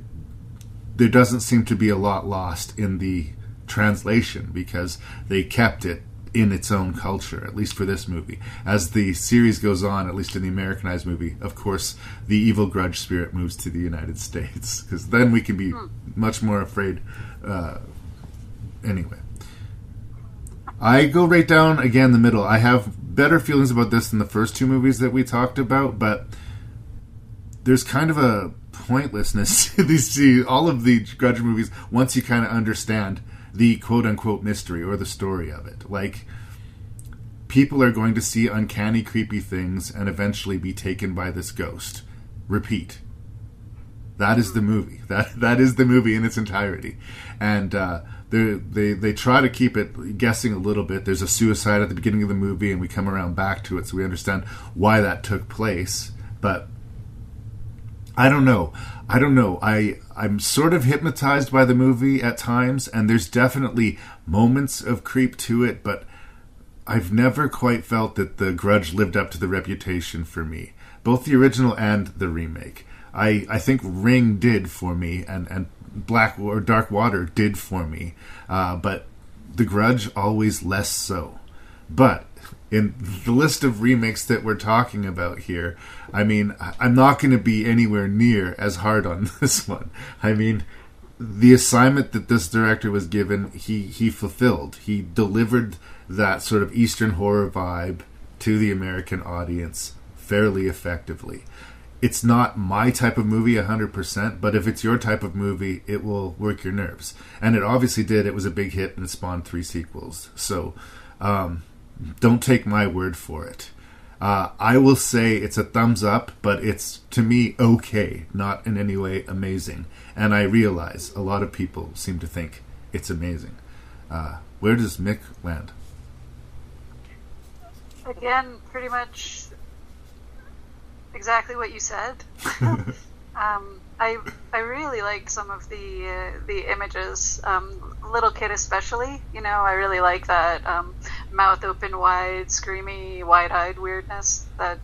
there doesn't seem to be a lot lost in the translation because they kept it in its own culture, at least for this movie. As the series goes on, at least in the Americanized movie, of course, the evil grudge spirit moves to the United *laughs* States because then we can be much more afraid. Uh, anyway, I go right down again the middle. I have better feelings about this than the first two movies that we talked about, but there's kind of a pointlessness *laughs* to these all of the grudge movies once you kind of understand the quote unquote mystery or the story of it. Like, people are going to see uncanny, creepy things and eventually be taken by this ghost. Repeat. That is the movie. *laughs* That that is the movie in its entirety, and uh, they they they try to keep it guessing a little bit. There's a suicide at the beginning of the movie, and we come around back to it, so we understand why that took place. But I don't know. I don't know. I I'm sort of hypnotized by the movie at times, and there's definitely moments of creep to it, but I've never quite felt that The Grudge lived up to the reputation for me, both the original and the remake. I I think Ring did for me, and and Black or Dark Water did for me, uh, but The Grudge always less so. But in the list of remakes that we're talking about here, I mean, I'm not going to be anywhere near as hard on *laughs* this one. I mean, the assignment that this director was given, he he fulfilled. He delivered that sort of Eastern horror vibe to the American audience fairly effectively. It's not my type of movie 100%, but if it's your type of movie, it will work your nerves. And it obviously did. It was a big hit and it spawned three sequels. So, um, don't take my word for it. Uh, I will say it's a thumbs up, but it's to me okay, not in any way amazing. And I realize a lot of people seem to think it's amazing. Uh, where does Mic land? Again, pretty much exactly what you said. *laughs* *laughs* um, I I really like some of the uh, the images. Um, little kid especially, you know, I really like that um, mouth open wide, screamy, wide eyed weirdness that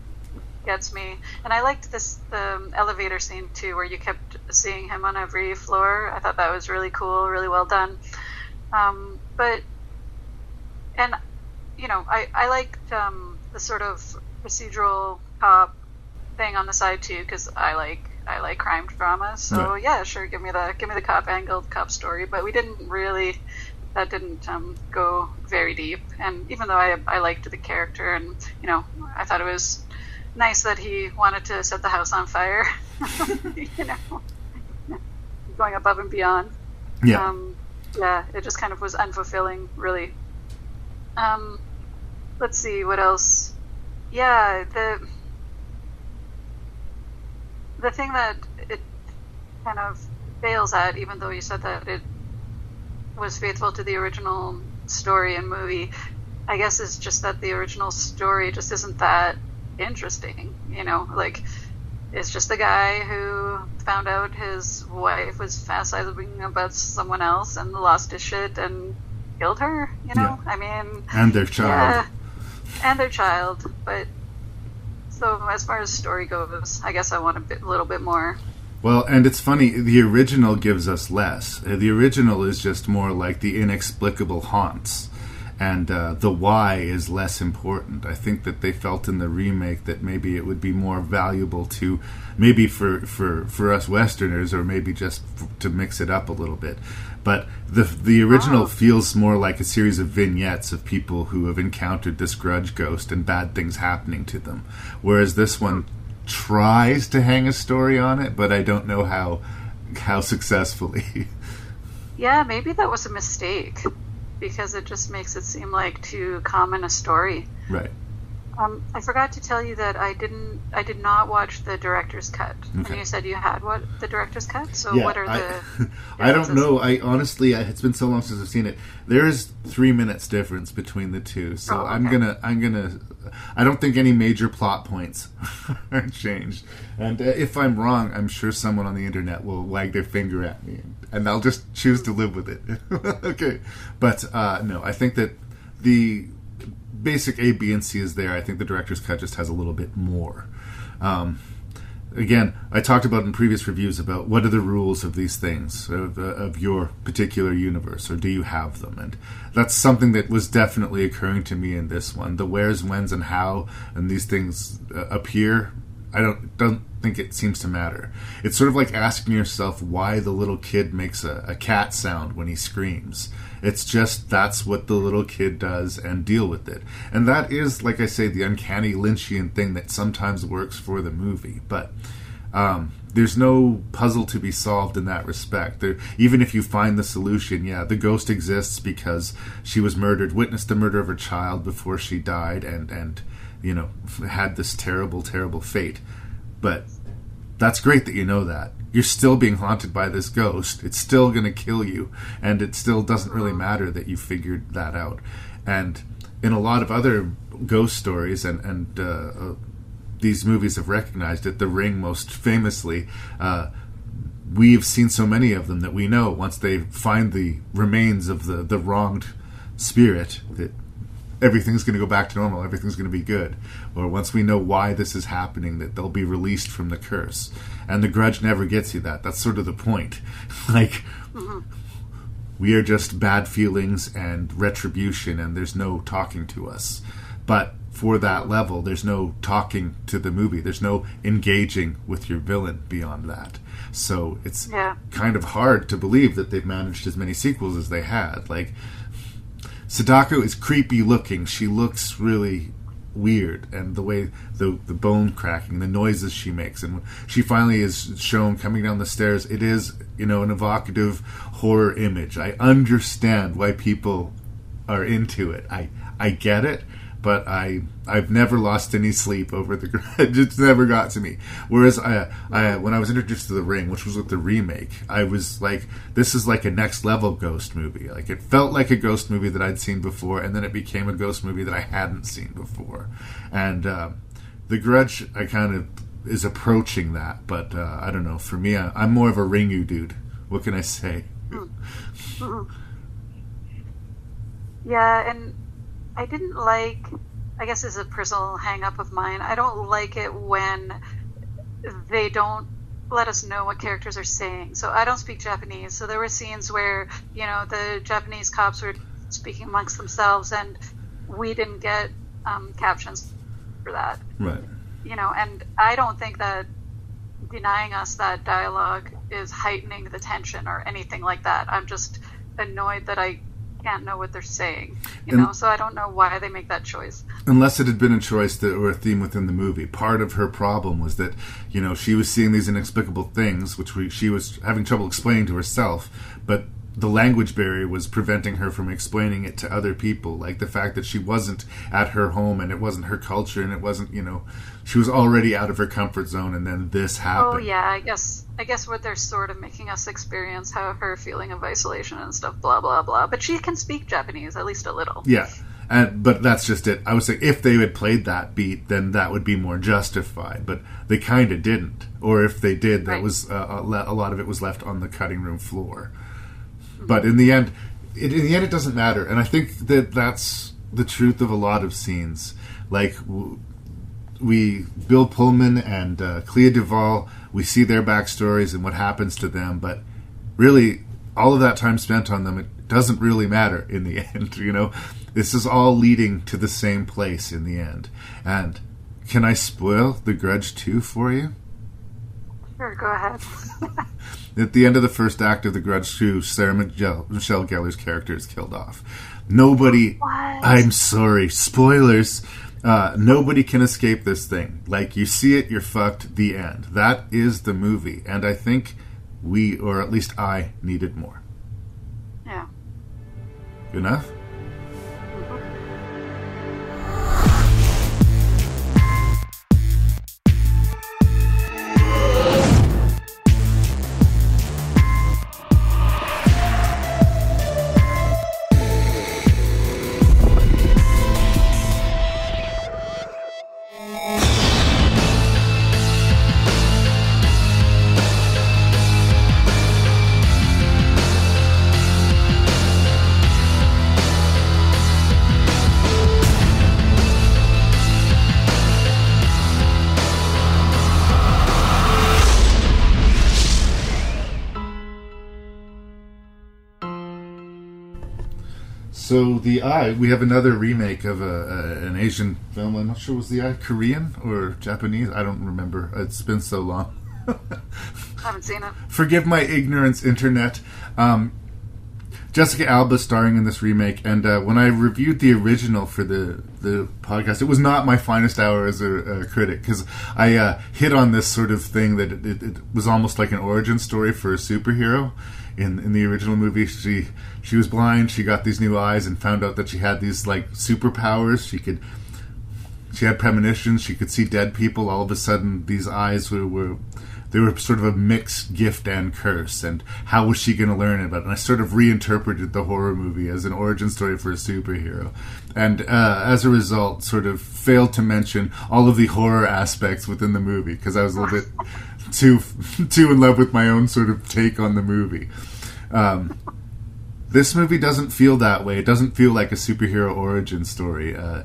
gets me. And I liked this the elevator scene too, where you kept seeing him on every floor. I thought that was really cool, really well done. Um, but and you know, I I liked um, the sort of procedural cop thing on the side too, because I like I like crime drama. So Right. yeah, sure, give me the give me the cop angle, cop story. But we didn't really that didn't um, go very deep. And even though I I liked the character, and you know, I thought it was nice that he wanted to set the house on fire. *laughs* *laughs* you know, going above and beyond. Yeah. Um, yeah, it just kind of was unfulfilling, really. Um, let's see what else. Yeah, the the thing that it kind of fails at, even though you said that it was faithful to the original story and movie, I guess is just that the original story just isn't that interesting. You know, like it's just a guy who found out his wife was fantasizing about someone else and lost his shit and killed her. You know, I mean, And their child. yeah, and their child. But so as far as story goes, I guess I want a bit, little bit more. Well, and it's funny, the original gives us less. Uh, The original is just more like the inexplicable haunts. And uh, the why is less important. I think that they felt in the remake that maybe it would be more valuable to, maybe for, for, for us Westerners, or maybe just f- to mix it up a little bit. But the the original feels more like a series of vignettes of people who have encountered this grudge ghost and bad things happening to them. Whereas this one tries to hang a story on it, but I don't know how how successfully. Yeah, maybe that was a mistake because it just makes it seem like too common a story. right. Um, I forgot to tell you that I didn't. I did not watch the director's cut. Okay. And you said you had what the director's cut. So yeah, what are I, the? *laughs* I don't know. I honestly, I, it's been so long since I've seen it. There is three minutes difference between the two, so Oh, I'm gonna, I'm gonna. I don't think any major plot points *laughs* are changed. And uh, if I'm wrong, I'm sure someone on the internet will wag their finger at me, and I'll just choose to live with it. *laughs* okay, but uh, no, I think that the basic A, B, and C is there. I think the director's cut just has a little bit more. Um, again, I talked about in previous reviews about what are the rules of these things of, uh, of your particular universe, or do you have them? And that's something that was definitely occurring to me in this one. The where's, when's, and how, and these things uh, appear. I don't don't think it seems to matter. It's sort of like asking yourself why the little kid makes a, a cat sound when he screams. It's just that's what the little kid does and deal with it. And that is, like I say, the uncanny Lynchian thing that sometimes works for the movie. But um, there's no puzzle to be solved in that respect. There, even if you find the solution, yeah, the ghost exists because she was murdered, witnessed the murder of her child before she died, and and you know had this terrible, terrible fate. But that's great that you know that. You're still being haunted by this ghost. It's still going to kill you, and it still doesn't really matter that you figured that out. And in a lot of other ghost stories, and and uh, uh, these movies have recognized it. The Ring, most famously, uh, we've seen so many of them that we know once they find the remains of the the wronged spirit that everything's going to go back to normal, everything's going to be good. Or once we know why this is happening, that they'll be released from the curse. And the grudge never gets you that. That's sort of the point. *laughs* like, we are just bad feelings and retribution, and there's no talking to us. But for that level, there's no talking to the movie, there's no engaging with your villain beyond that. So it's Yeah. kind of hard to believe that they've managed as many sequels as they had. Like, Sadako is creepy looking. She looks really weird, and the way the the bone cracking, the noises she makes, and she finally is shown coming down the stairs, it is you know an evocative horror image. I understand why people are into it. I I get it, but I I've never lost any sleep over the grudge. *laughs* It's never got to me. Whereas I, I when I was introduced to the Ring, which was with the remake, I was like, this is like a next level ghost movie. Like it felt like a ghost movie that I'd seen before, and then it became a ghost movie that I hadn't seen before. And uh, the Grudge, I kind of is approaching that, but uh, I don't know. For me, I, I'm more of a Ringu dude. What can I say? *laughs* Yeah, and I didn't like. I guess is a personal hang up of mine. I don't like it when they don't let us know what characters are saying. So I don't speak Japanese. So there were scenes where, you know, the Japanese cops were speaking amongst themselves and we didn't get um, captions for that. Right. You know, and I don't think that denying us that dialogue is heightening the tension or anything like that. I'm just annoyed that I can't know what they're saying. You And- know, so I don't know why they make that choice. unless it had been a choice that, or a theme within the movie. Part of her problem was that you know she was seeing these inexplicable things, which we, she was having trouble explaining to herself, but the language barrier was preventing her from explaining it to other people. Like the fact that she wasn't at her home and it wasn't her culture and it wasn't you know she was already out of her comfort zone, and then this happened. Oh yeah, I guess I guess what they're sort of making us experience how her feeling of isolation and stuff, blah blah blah. But she can speak Japanese at least a little. Yeah. And, but that's just it. I would say if they had played that beat, then that would be more justified. But they kind of didn't. Or if they did, that Right. was uh, a a lot of it was left on the cutting room floor. But in the end, it, in the end, it doesn't matter. And I think that that's the truth of a lot of scenes. Like we, Bill Pullman and uh, Clea DuVall, we see their backstories and what happens to them. But really, all of that time spent on them, it doesn't really matter in the *laughs* end. You know, this is all leading to the same place in the end. And can I spoil The Grudge 2 for you? Sure, go ahead. *laughs* At the end of the first act of The Grudge 2, Sarah Michelle, Michelle Gellar's character is killed off. Nobody. I'm sorry. Spoilers. Uh, nobody can escape this thing. Like, you see it, you're fucked. The end. That is the movie. And I think we, or at least I, needed more. Yeah. Good enough? So the Eye, we have another remake of a, a, an Asian film. I'm not sure was the Eye Korean or Japanese. I don't remember. It's been so long. *laughs* haven't seen it. Forgive my ignorance, internet. Um, Jessica Alba starring in this remake, and uh, when I reviewed the original for the the podcast, it was not my finest hour as a, a critic because I uh, hit on this sort of thing that it, it, it, was almost like an origin story for a superhero. In in the original movie, she she was blind, she got these new eyes, and found out that she had these like superpowers. She could she had premonitions. She could see dead people. All of a sudden, these eyes were, were they were sort of a mixed gift and curse. And how was she going to learn about it? And I sort of reinterpreted the horror movie as an origin story for a superhero. And uh, as a result, sort of failed to mention all of the horror aspects within the movie because I was a little bit too too in love with my own sort of take on the movie. Um, this movie doesn't feel that way. It doesn't feel like a superhero origin story. Uh,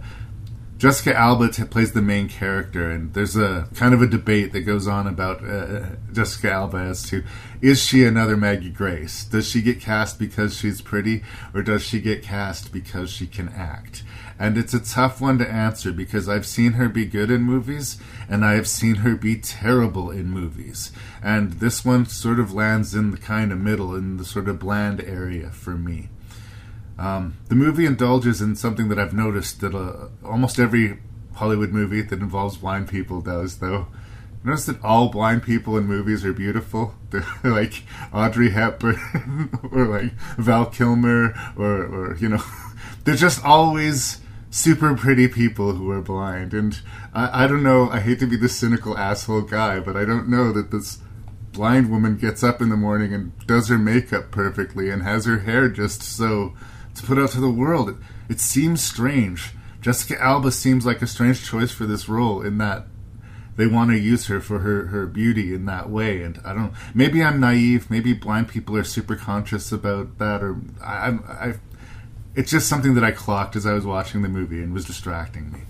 Jessica Alba t- plays the main character, and there's a kind of a debate that goes on about uh, Jessica Alba as to is she another Maggie Grace? Does she get cast because she's pretty, or does she get cast because she can act? And it's a tough one to answer because I've seen her be good in movies, and I have seen her be terrible in movies. And this one sort of lands in the kind of middle, in the sort of bland area for me. Um, the movie indulges in something that I've noticed that uh, almost every Hollywood movie that involves blind people does, though. Notice that all blind people in movies are beautiful. *laughs* They're like Audrey Hepburn *laughs* or like Val Kilmer or, or you know, *laughs* they're just always super pretty people who are blind. And I, I don't know, I hate to be the cynical asshole guy, but I don't know that this blind woman gets up in the morning and does her makeup perfectly and has her hair just so to put out to the world. It, it seems strange. Jessica Alba seems like a strange choice for this role in that they want to use her for her, her beauty in that way. And I don't. Maybe I'm naive. Maybe blind people are super conscious about that, or I, I, it's just something that I clocked as I was watching the movie and was distracting me.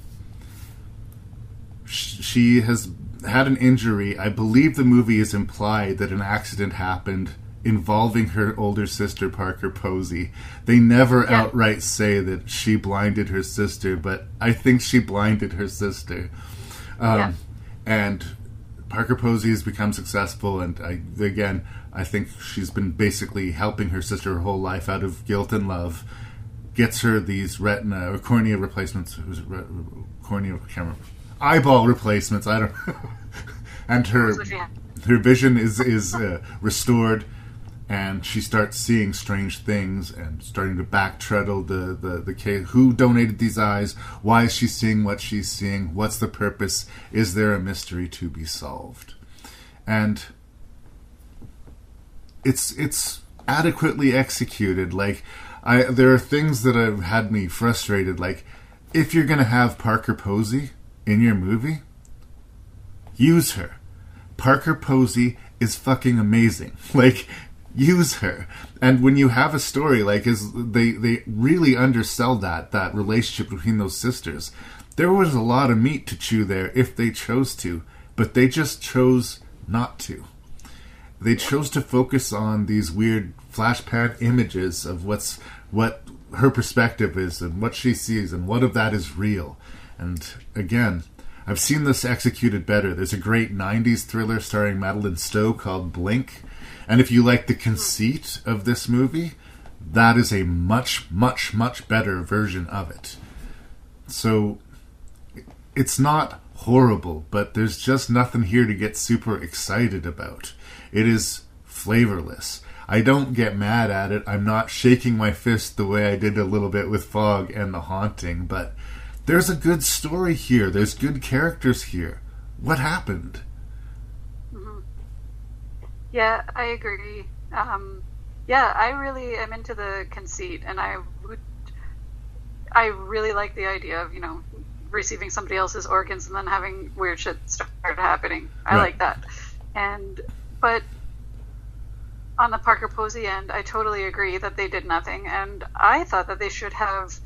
She has had an injury. I believe the movie is implied that an accident happened involving her older sister Parker Posey. They never yeah. outright say that she blinded her sister, but I think she blinded her sister. Um, yeah. And Parker Posey has become successful, and I, again, I think she's been basically helping her sister her whole life out of guilt and love. Gets her these retina or cornea replacements, cornea camera, eyeball replacements. I don't. *laughs* and her her vision is is uh, restored and she starts seeing strange things and starting to backtraddle the, the, the case. Who donated these eyes? Why is she seeing what she's seeing? What's the purpose? Is there a mystery to be solved? And it's it's adequately executed. Like I there are things that have had me frustrated. Like if you're gonna have Parker Posey in your movie, use her. Parker Posey is fucking amazing. *laughs* Like use her. And when you have a story like is they they really undersell that that relationship between those sisters. There was a lot of meat to chew there if they chose to, but they just chose not to. They chose to focus on these weird flashback images of what's what her perspective is and what she sees and what of that is real. And again, I've seen this executed better. There's a great 90s thriller starring Madeleine Stowe called Blink and if you like the conceit of this movie, that is a much, much, much better version of it. So it's not horrible, but there's just nothing here to get super excited about. It is flavorless. I don't get mad at it. I'm not shaking my fist the way I did a little bit with Fog and The Haunting, but there's a good story here. There's good characters here. What happened? Yeah, I agree. Um, yeah, I really am into the conceit, and I would, I really like the idea of you know receiving somebody else's organs and then having weird shit start happening. I right. like that, and but on the Parker Posey end, I totally agree that they did nothing, and I thought that they should have.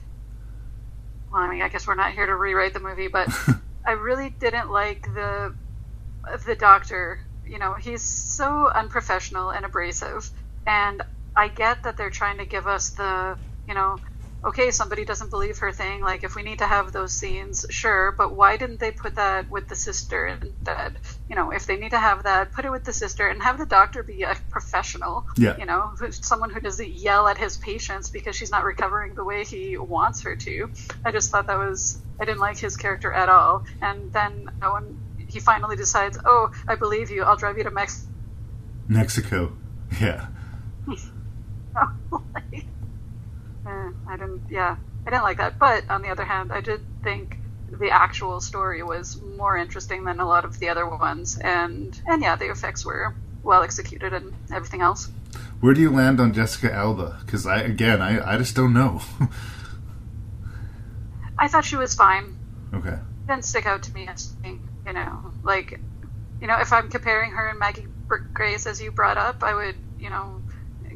Well, I mean, I guess we're not here to rewrite the movie, but *laughs* I really didn't like the the doctor you know, he's so unprofessional and abrasive. And I get that they're trying to give us the, you know, okay, somebody doesn't believe her thing. Like, if we need to have those scenes, sure, but why didn't they put that with the sister instead? You know, if they need to have that, put it with the sister and have the doctor be a professional. Yeah. You know, someone who doesn't yell at his patients because she's not recovering the way he wants her to. I just thought that was, I didn't like his character at all. And then when he finally decides, oh, I believe you, I'll drive you to Mexico. Mexico. Yeah. *laughs* Oh eh, I didn't. Yeah, I didn't like that. But on the other hand, I did think the actual story was more interesting than a lot of the other ones, and and yeah, the effects were well executed and everything else. Where do you land on Jessica Alba? Because I again, I I just don't know. *laughs* I thought she was fine. okay. Didn't stick out to me as being, you know, like, you know, if I'm comparing her and Maggie Grace as you brought up, I would, you know,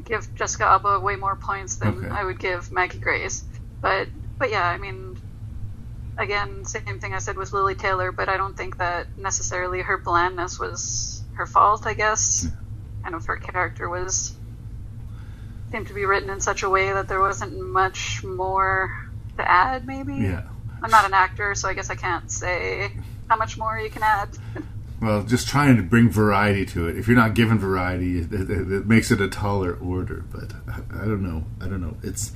give Jessica Alba way more points than Okay. I would give Maggie Grace. But but yeah, I mean, again, same thing I said with Lili Taylor, but I don't think that necessarily her blandness was her fault. I guess kind of her character was seemed to be written in such a way that there wasn't much more to add. Maybe Yeah. I'm not an actor, so I guess I can't say how much more you can add. *laughs* Well, just trying to bring variety to it. If you're not given variety, it, it, it makes it a taller order. But I, I don't know. I don't know. It's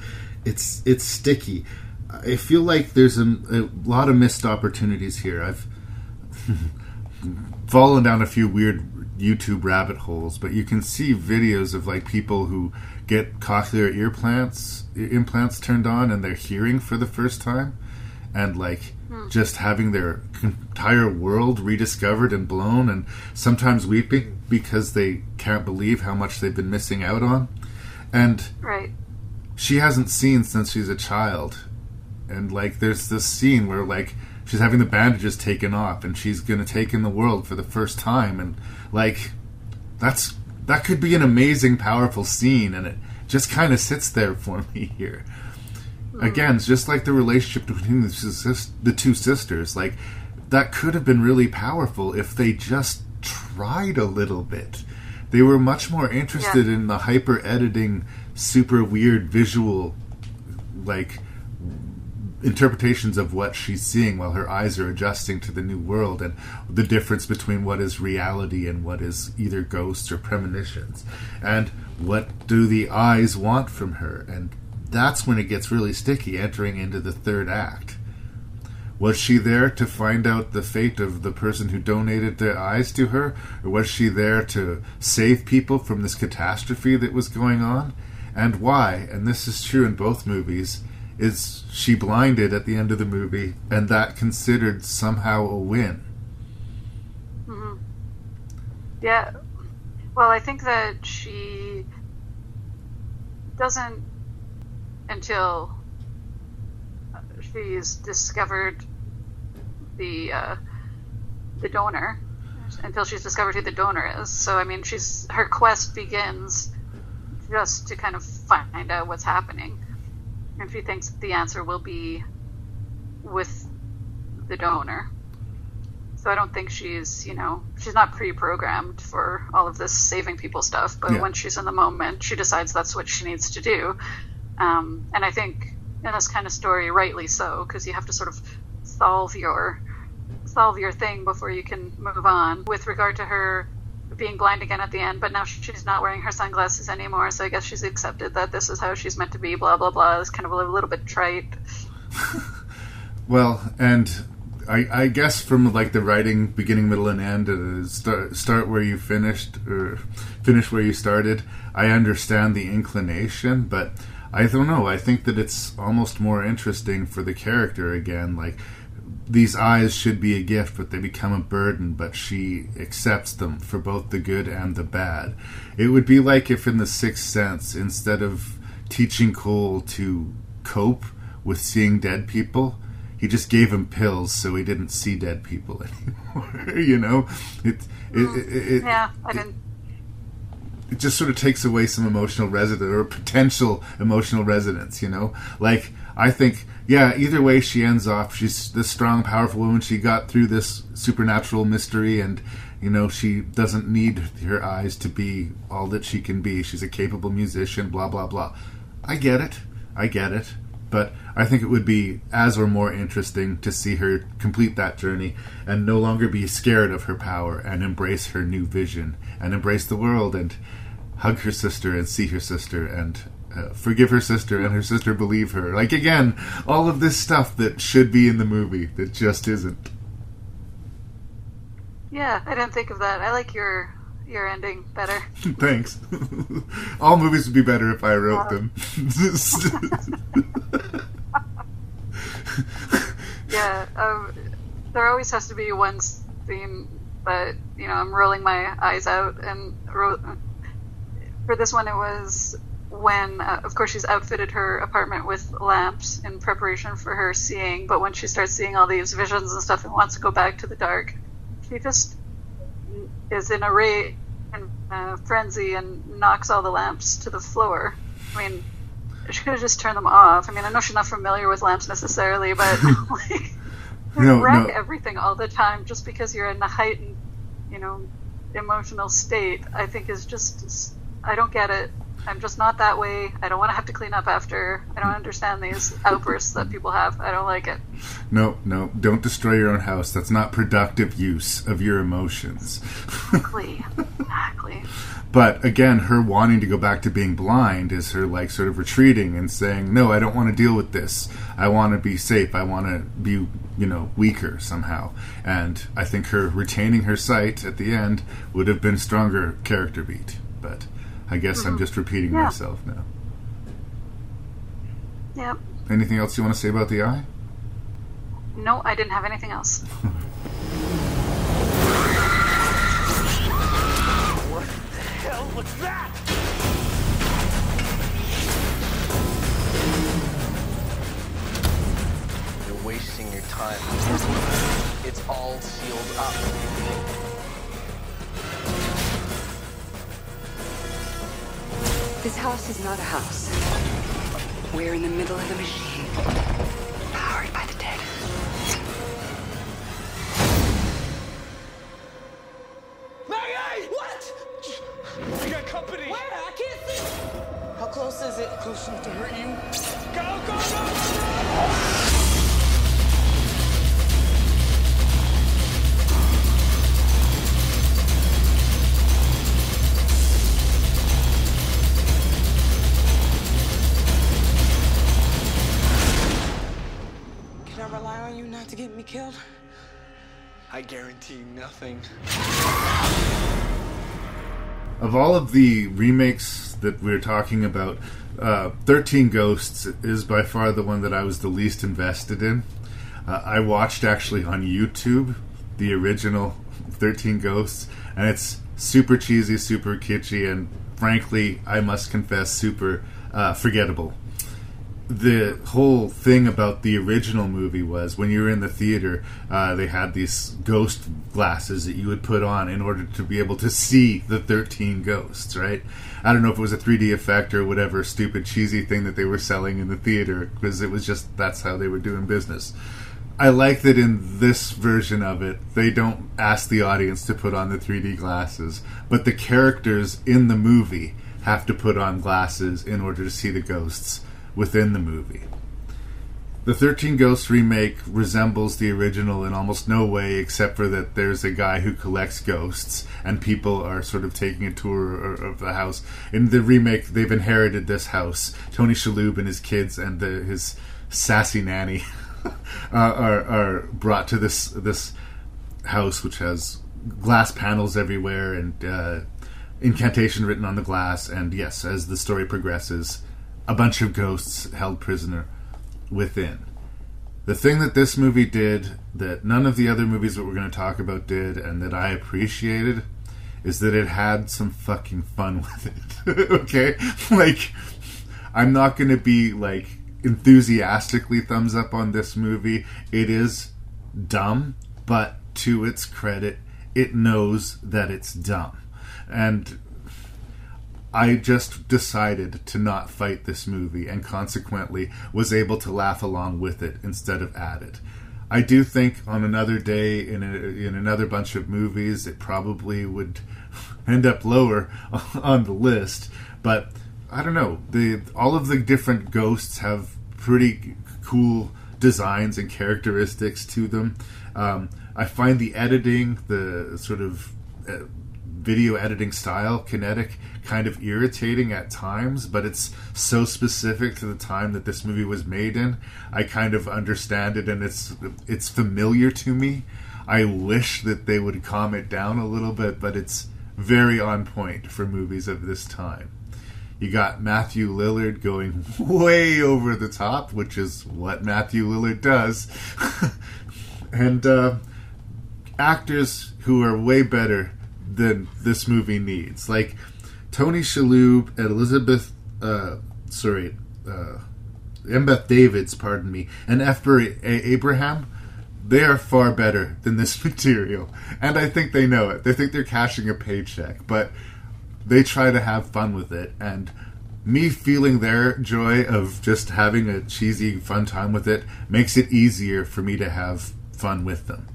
it's it's sticky. I feel like there's a, a lot of missed opportunities here. I've *laughs* fallen down a few weird YouTube rabbit holes, but you can see videos of like people who get cochlear ear plants implants turned on and they're hearing for the first time and like just having their entire world rediscovered and blown and sometimes weeping because they can't believe how much they've been missing out on. And Right. she hasn't seen since she's a child. And like there's this scene where like she's having the bandages taken off and she's gonna take in the world for the first time and like that's that could be an amazing powerful scene and it just kind of sits there for *laughs* me here again it's just like the relationship between the, sis- the two sisters like that could have been really powerful if they just tried a little bit. They were much more interested in the hyper editing super weird visual like interpretations of what she's seeing while her eyes are adjusting to the new world and the difference between what is reality and what is either ghosts or premonitions. And what do the eyes want from her? And that's when it gets really sticky entering into the third act was she there to find out the fate of the person who donated their eyes to her or was she there to save people from this catastrophe that was going on and why and this is true in both movies is she blinded at the end of the movie and that considered somehow a win Mm-hmm. Yeah. Well, I think that she doesn't until she's discovered the uh, the donor until she's discovered who the donor is. So I mean, she's her quest begins just to kind of find out what's happening, and she thinks the answer will be with the donor. So I don't think she's, you know, she's not pre-programmed for all of this saving people stuff. But Yeah. when she's in the moment, she decides that's what she needs to do. Um, and I think in this kind of story, rightly so, because you have to sort of solve your solve your thing before you can move on. With regard to her being blind again at the end, but now she's not wearing her sunglasses anymore, so I guess she's accepted that this is how she's meant to be. Blah blah blah. It's kind of a little bit trite. *laughs* Well, and I, I guess from like the writing, beginning, middle, and end, start start where you finished or finish where you started. I understand the inclination, but I don't know. I think that it's almost more interesting for the character again. Like these eyes should be a gift, but they become a burden. But she accepts them for both the good and the bad. It would be like if in The Sixth Sense, instead of teaching Cole to cope with seeing dead people, he just gave him pills so he didn't see dead people *laughs* anymore. you know, it it, it, it, yeah, I didn't. It just sort of takes away some emotional resonance or potential emotional resonance. You know, like I think, yeah, either way she ends off, she's this strong, powerful woman. She got through this supernatural mystery, and you know she doesn't need her eyes to be all that she can be. She's a capable musician. Blah blah blah. I get it. I get it. but I think it would be as or more interesting to see her complete that journey and no longer be scared of her power and embrace her new vision and embrace the world and hug her sister and see her sister and uh, forgive her sister and her sister believe her. Like, again, all of this stuff that should be in the movie that just isn't. Yeah, I didn't think of that. I like your your ending better. *laughs* Thanks. *laughs* all movies would be better if I wrote them. *laughs* yeah, um, there always has to be one scene that you know I'm rolling my eyes out, and ro- for this one it was when, uh, of course, she's outfitted her apartment with lamps in preparation for her seeing. But when she starts seeing all these visions and stuff and wants to go back to the dark, she just is in a ray and uh, frenzy and knocks all the lamps to the floor. I mean, she could have just turned them off. I mean, I know she's not familiar with lamps necessarily, but *laughs* like, No, wreck no. everything all the time just because you're in a heightened, you know, emotional state. I think is just I don't get it. I'm just not that way. I don't want to have to clean up after. I don't understand these *laughs* outbursts that people have. I don't like it. No, no, don't destroy your own house. That's not productive use of your emotions. Exactly. exactly. *laughs* But again, her wanting to go back to being blind is her like sort of retreating and saying, "No, I don't want to deal with this. I want to be safe. I want to be, you know, weaker somehow." And I think her retaining her sight at the end would have been a stronger character beat. But I guess I'm Mhm. just repeating Yeah. myself now. Yep. Anything else you want to say about the eye? No, I didn't have anything else. *laughs* What the hell was that? You're wasting your time. It's all sealed up. This house is not a house. We're in the middle of the machine, powered by the dead. Maggie! What? We got company. Where? I can't see. How close is it? Close enough to hurt you. Go, go, go, go! Can to get me killed? I guarantee nothing. Of all of the remakes that we're talking about, uh, 13 Ghosts is by far the one that I was the least invested in. Uh, I watched actually on YouTube the original 13 Ghosts, and it's super cheesy, super kitschy, and frankly, I must confess, super uh, forgettable the whole thing about the original movie was when you were in the theater, uh, they had these ghost glasses that you would put on in order to be able to see the 13 ghosts, right? I don't know if it was a 3D effect or whatever stupid cheesy thing that they were selling in the theater because it was just that's how they were doing business. I like that in this version of it, they don't ask the audience to put on the 3D glasses, but the characters in the movie have to put on glasses in order to see the ghosts within the movie. The 13 Ghosts remake resembles the original in almost no way except for that there's a guy who collects ghosts and people are sort of taking a tour of the house. In the remake, they've inherited this house. Tony Shalhoub and his kids and the, his sassy nanny *laughs* uh, are, are brought to this this house which has glass panels everywhere and uh, incantation written on the glass. And yes, as the story progresses, a bunch of ghosts held prisoner within. The thing that this movie did that none of the other movies that we're going to talk about did and that I appreciated is that it had some fucking fun *laughs* with it. okay? Like, I'm not going to be like enthusiastically thumbs up on this movie. It is dumb, but to its credit, it knows that it's dumb. And I just decided to not fight this movie and consequently was able to laugh along with it instead of at it. I do think on another day in a, in another bunch of movies it probably would *laughs* end up lower *laughs* on the list, but I don't know. The all of the different ghosts have pretty cool designs and characteristics to them. Um, I find the editing, the sort of uh, video editing style, kinetic, kind of irritating at times, but it's so specific to the time that this movie was made in. I kind of understand it, and it's it's familiar to me. I wish that they would calm it down a little bit, but it's very on point for movies of this time. You got Matthew Lillard going *laughs* way over the top, which is what Matthew Lillard does, *laughs* and uh, actors who are way better than this movie needs, like Tony Shalhoub and Elizabeth, uh, sorry, uh, Embeth Davidtz, pardon me, and F. Murray Abraham they are far better than this *laughs* material. And I think they know it. They think they're cashing a paycheck, but they try to have fun with it. And me feeling their joy of just having a cheesy, fun time with it makes it easier for me to have fun with them.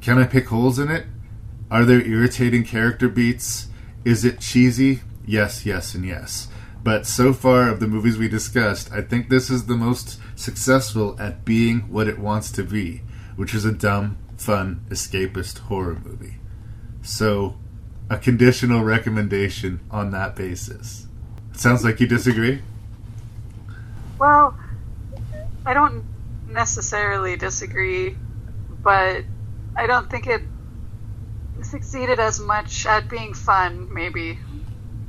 Can I pick holes in it? Are there irritating character beats? Is it cheesy? Yes, yes, and yes. But so far of the movies we discussed, I think this is the most successful at being what it wants to be which is a dumb, fun, escapist horror movie. So, a conditional recommendation on that basis. Sounds like you disagree? Well, I don't necessarily disagree, but I don't think it succeeded as much at being fun, maybe,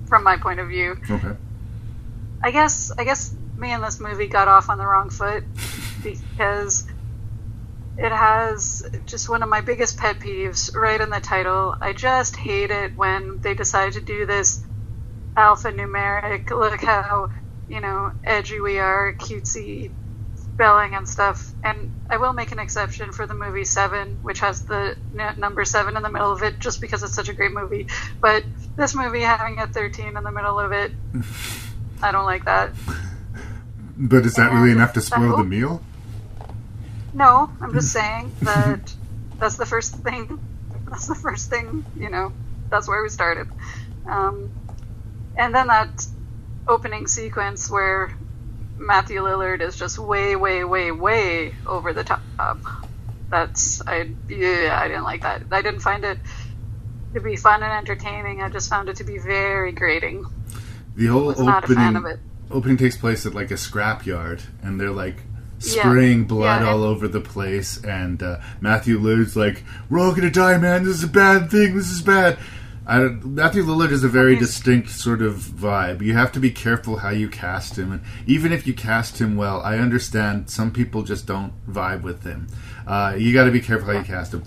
from my point of view. Okay. I guess I guess me and this movie got off on the wrong foot *laughs* because it has just one of my biggest pet peeves right in the title. I just hate it when they decide to do this alphanumeric, look how, you know, edgy we are, cutesy spelling and stuff. And I will make an exception for the movie Seven, which has the n- number seven in the middle of it, just because it's such a great movie. But this movie having a 13 in the middle of it, *laughs* I don't like that. But is that and really enough to spoil the meal? No, I'm just saying *laughs* that that's the first thing. That's the first thing, you know, that's where we started. Um, and then that opening sequence where Matthew Lillard is just way, way, way, way over the top. That's I yeah I didn't like that. I didn't find it to be fun and entertaining. I just found it to be very grating. The whole opening opening takes place at like a scrapyard, and they're like spraying yeah. blood yeah, all over the place. And uh, Matthew Lillard's like, "We're all gonna die, man. This is a bad thing. This is bad." I, Matthew Lillard is a very distinct sort of vibe. You have to be careful how you cast him, and even if you cast him well, I understand some people just don't vibe with him. Uh, you got to be careful how you cast him.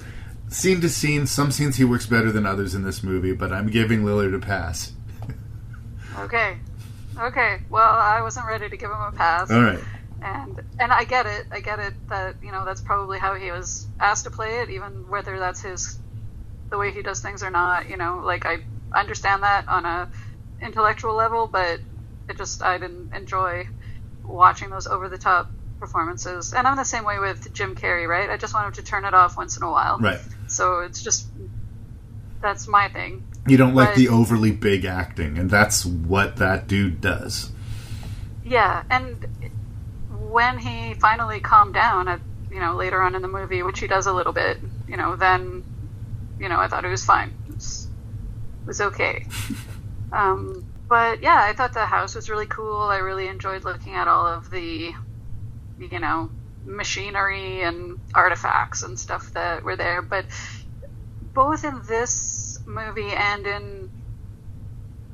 Scene to scene, some scenes he works better than others in this movie, but I'm giving Lillard a pass. *laughs* okay, okay. Well, I wasn't ready to give him a pass. All right and and I get it. I get it that you know that's probably how he was asked to play it, even whether that's his the way he does things or not. You know, like I understand that on a intellectual level, but it just I didn't enjoy watching those over the top performances. And I'm the same way with Jim Carrey, right? I just want him to turn it off once in a while. Right. So it's just that's my thing. You don't like but, the overly big acting, and that's what that dude does. Yeah, and when he finally calmed down at you know later on in the movie, which he does a little bit, you know, then you know I thought it was fine. It was, it was okay. um, but yeah, I thought the house was really cool. I really enjoyed looking at all of the you know machinery and artifacts and stuff that were there. But both in this movie and in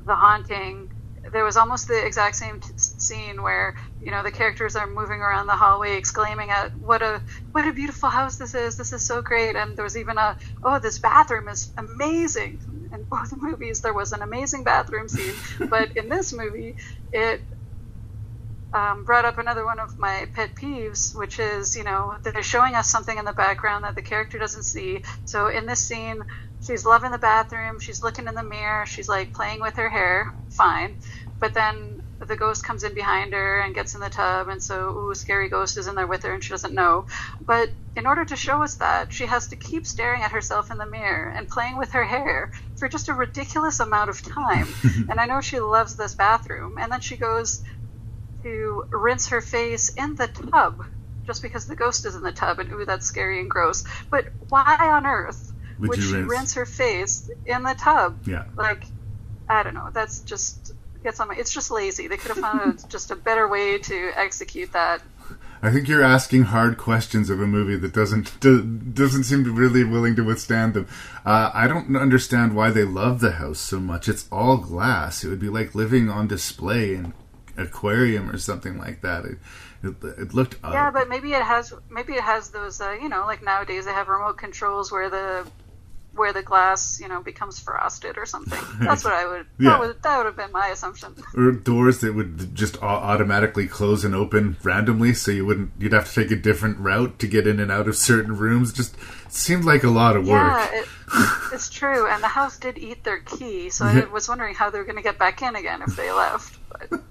The Haunting, there was almost the exact same t- scene where you know the characters are moving around the hallway exclaiming at what a what a beautiful house this is. This is so great. And there was even a oh this bathroom is amazing. In both *laughs* movies there was an amazing bathroom scene. *laughs* But in this movie it um, brought up another one of my pet peeves, which is, you know, they're showing us something in the background that the character doesn't see. So in this scene, she's loving the bathroom, she's looking in the mirror, she's like playing with her hair, fine. But then the ghost comes in behind her and gets in the tub, and so, ooh, scary ghost is in there with her, and she doesn't know. But in order to show us that, she has to keep staring at herself in the mirror and playing with her hair for just a ridiculous amount of time. *laughs* and I know she loves this bathroom. And then she goes to rinse her face in the tub just because the ghost is in the tub and ooh that's scary and gross. But why on earth Would would, she rinse- rinse? her face in the tub? Yeah. Like I don't know. That's just gets on my. It's just lazy. They could have found a, *laughs* just a better way to execute that. I think you're asking hard questions of a movie that doesn't *laughs* do, doesn't seem really willing to withstand them. Uh, I don't understand why they love the house so much. It's all glass. It would be like living on display in aquarium or something like that. It it, it looked Yeah, but maybe it has maybe it has those uh, you know like nowadays they have remote controls where the where the glass you know becomes frosted or something. *laughs* That's what I would Yeah. that would that would have been my assumption. *laughs* or doors that would just automatically close and open randomly, so you wouldn't you'd have to take a different route to get in and out of certain rooms. Just seemed like a lot of work. Yeah, it, *laughs* it's true. And the house did eat their key, so Yeah. I was wondering how they were going to get back in again if they left. But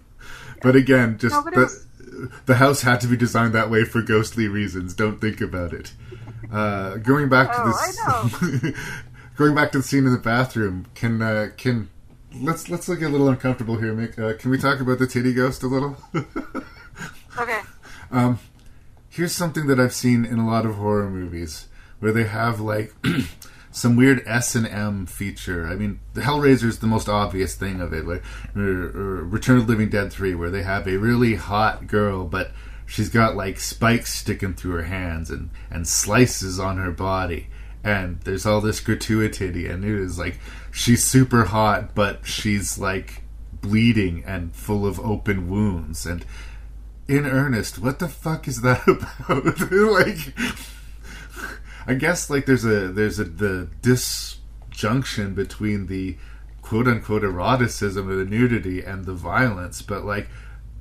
But again, just No, but the, was- the house had to be designed that way for ghostly reasons. Don't think about it. Uh, going back to Oh, this, *laughs* going back to the scene in the bathroom. Can uh, can let's let's look a little uncomfortable here. Mic. Uh, can we talk about the titty ghost a little? *laughs* okay, Um, here's something that I've seen in a lot of horror movies where they have like *clears throat* some weird S and M feature. I mean, the Hellraiser is the most obvious thing of it, like or, or Return of the Living Dead three, where they have a really hot girl, but she's got like spikes sticking through her hands and and slices on her body. And there's all this gratuity, and it is like she's super hot, but she's like bleeding and full of open wounds. And in earnest, what the fuck is that *laughs* about? *laughs* like, I guess like there's a there's a the disjunction between the quote unquote eroticism of the nudity and the violence, but like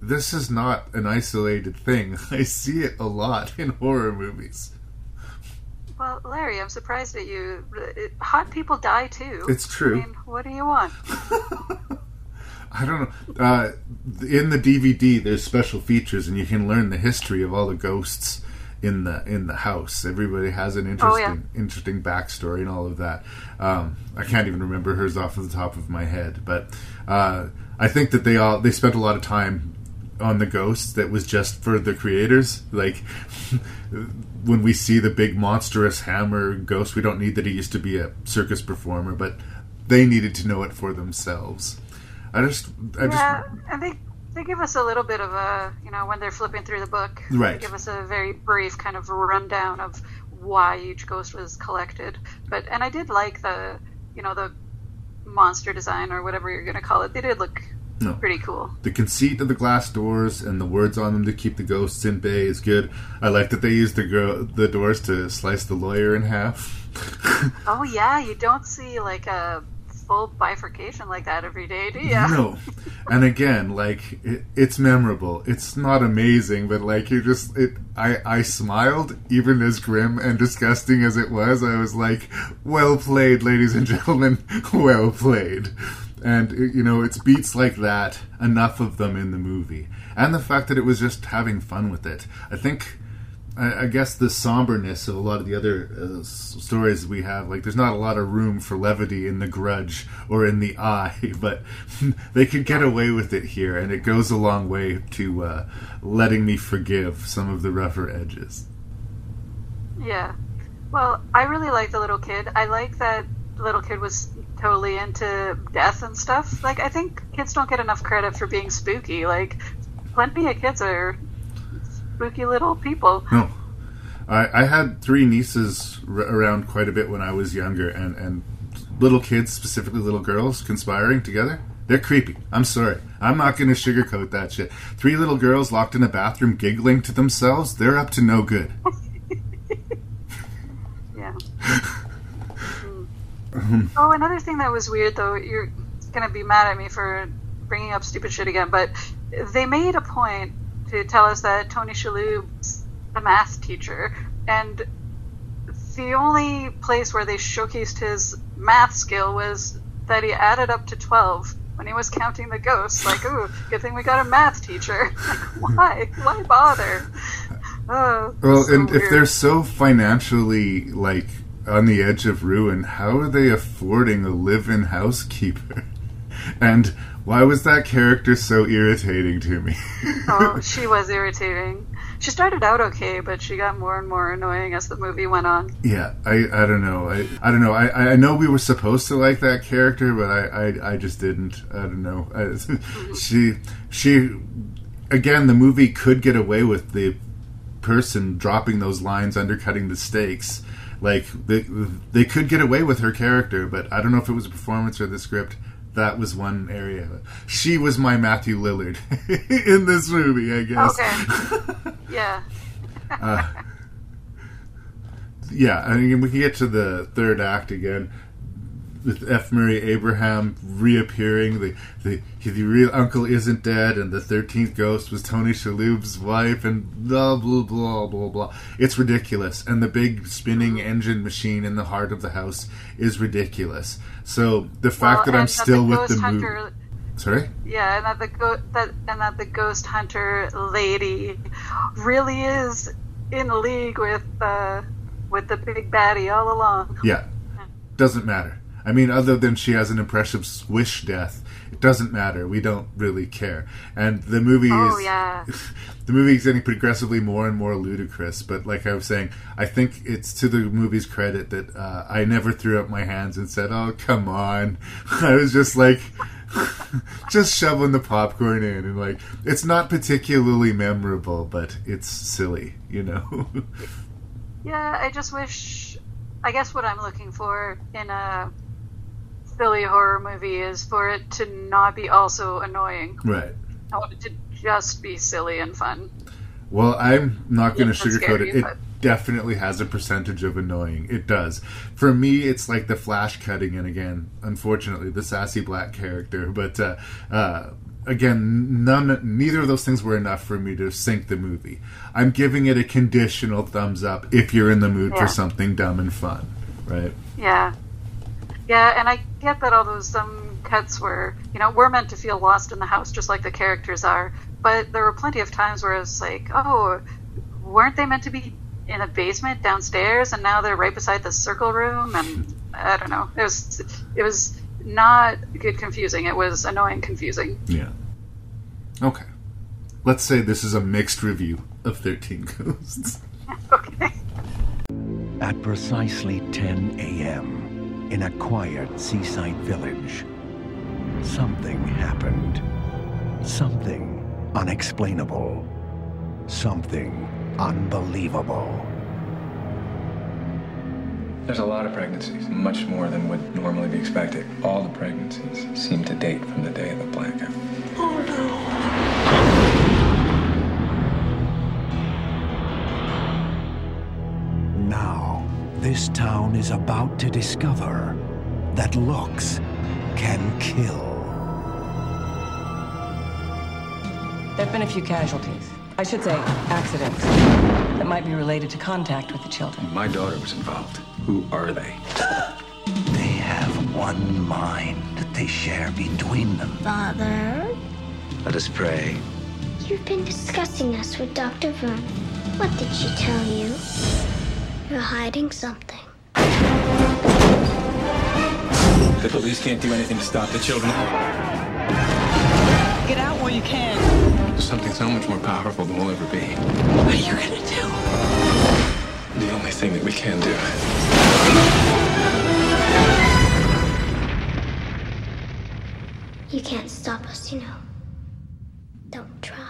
this is not an isolated thing. *laughs* I see it a lot *laughs* in horror movies. well, Larry, I'm surprised at you. Hot people die too. It's true. I mean, what do you want? *laughs* I don't know. Uh, in the DVD, there's special features, and you can learn the history of all the ghosts in the in the house. Everybody has an Oh, interesting interesting backstory and all of that. Um, I can't even remember hers off of the top of my head, but uh, I think that they all they spent a lot of time on the ghosts that was just for the creators. Like *laughs* when we see the big monstrous hammer ghost, we don't need that he used to be a circus performer, but they needed to know it for themselves. I just, I just, yeah, and they they give us a little bit of a you know when they're flipping through the book. Right. They give us a very brief kind of rundown of why each ghost was collected. But and I did like the you know the monster design or whatever you're going to call it. They did look No. pretty cool. the conceit of the glass doors and the words on them to keep the ghosts in bay is good. I like that they use the gro- the doors to slice the lawyer in half. *laughs* Oh yeah, you don't see like a full bifurcation like that every day, do you? No, and again, like it, it's memorable. It's not amazing, but like you just it. I I smiled even as grim and disgusting as it was. I was like, "Well played, ladies and gentlemen. *laughs* Well played." And you know, it's beats like that. Enough of them in the movie, and the fact that it was just having fun with it. I think. I I guess the somberness of a lot of the other uh, stories we have, like there's not a lot of room for levity in The Grudge or in The Eye, *laughs* but *laughs* they could get away with it here, and it goes a long way to uh, letting me forgive some of the rougher edges. Yeah. Well, I really like the little kid. I like that the little kid was totally into death and stuff. Like, I think kids don't get enough credit for being spooky. Like, plenty of kids are spooky little people. No, I, I had three nieces r- around quite a bit when I was younger, and and little kids, specifically little girls, conspiring together. They're creepy. I'm sorry. I'm not going to sugarcoat that shit. Three little girls locked in a bathroom giggling to themselves. They're up to no good. *laughs* Yeah. *laughs* *laughs* Oh, another thing that was weird, though, you're gonna be mad at me for bringing up stupid shit again, but they made a point to tell us that Tony Shalhoub's a math teacher, and the only place where they showcased his math skill was that he added up to twelve when he was counting the ghosts. Like, ooh, good thing we got a math teacher. *laughs* Like, why? Why bother? *laughs* Oh, Well, so and if they're so financially like on the edge of ruin, how are they affording a live-in housekeeper? *laughs* And Why was that character so irritating to me? *laughs* oh, *laughs* she was irritating. She started out okay, but she got more and more annoying as the movie went on. Yeah, I, I don't know. I, I don't know. I, I know we were supposed to like that character, but I, I, I just didn't. I don't know. I, mm-hmm. she she again, the movie could get away with the person dropping those lines, undercutting the stakes. Like they they could get away with her character, but I don't know if it was a performance or the script. That was one area. She was my Matthew Lillard *laughs* in this movie, I guess. Okay. *laughs* yeah. uh, yeah, I mean, we can get to the third act again with F. Murray Abraham reappearing. The, the the real uncle isn't dead, and the thirteenth ghost was Tony Shalhoub's wife, and blah blah blah blah blah. It's ridiculous, and the big spinning engine machine in the heart of the house is ridiculous. So the fact well, that I'm still the with the hunter, movie. Sorry. Yeah, and that the go- that and that the ghost hunter lady really is in league with uh, with the big baddie all along. Yeah, doesn't matter. I mean, other than she has an impressive swish death, it doesn't matter. We don't really care. And the movie oh, is yeah. *laughs* the movie is getting progressively more and more ludicrous. But like I was saying, I think it's to the movie's credit that uh, I never threw up my hands and said, "Oh, come on." *laughs* I was just like. *laughs* just shoveling the popcorn in and like it's not particularly memorable but it's silly you know yeah i just wish i guess what i'm looking for in a silly horror movie is for it to not be also annoying. Right. I want it to just be silly and fun. Well, I'm not going to sugarcoat it. It but- definitely has a percentage of annoying. It does. For me, it's like the flash cutting, and again, unfortunately, the sassy black character. But uh, uh, again, none, neither of those things were enough for me to sink the movie. I'm giving it a conditional thumbs up if you're in the mood Yeah. for something dumb and fun, right? Yeah. Yeah, and I get that all those um, cuts were, you know, we're meant to feel lost in the house just like the characters are. But there were plenty of times where it's like, oh, weren't they meant to be in a basement downstairs and now they're right beside the circle room? And I don't know. It was, it was not good confusing. It was annoying confusing. Yeah. Okay. Let's say this is a mixed review of 13 Ghosts. *laughs* Okay. At precisely 10 a.m., in a quiet seaside village, something happened. Something unexplainable. Something unbelievable. There's a lot of pregnancies, much more than would normally be expected. All the pregnancies seem to date from the day of the blackout. Oh, now, this town is about to discover that looks can kill. There have been a few casualties. I should say accidents that might be related to contact with the children. My daughter was involved. Who are they? *gasps* They have one mind that they share between them. Father, Let us pray. you've been discussing us with Dr. Vern. What did she tell you? You're hiding something. The police can't do anything to stop the children. Get out while you can. There's something so much more powerful than we'll ever be. What are you gonna do? The only thing that we can do. You can't stop us, you know. Don't try.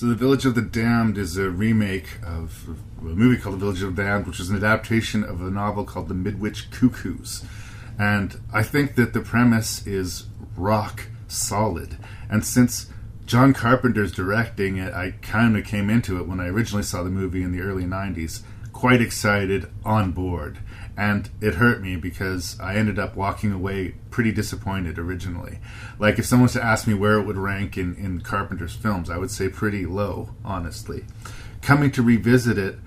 So, The Village of the Damned is a remake of a movie called The Village of the Damned, which is an adaptation of a novel called The Midwich Cuckoos. And I think that the premise is rock solid. And since John Carpenter's directing it, I kind of came into it when I originally saw the movie in the early 90s, quite excited, on board. And it hurt me because I ended up walking away pretty disappointed originally. Like, if someone was to ask me where it would rank in, in Carpenter's films, I would say pretty low, honestly. Coming to revisit it,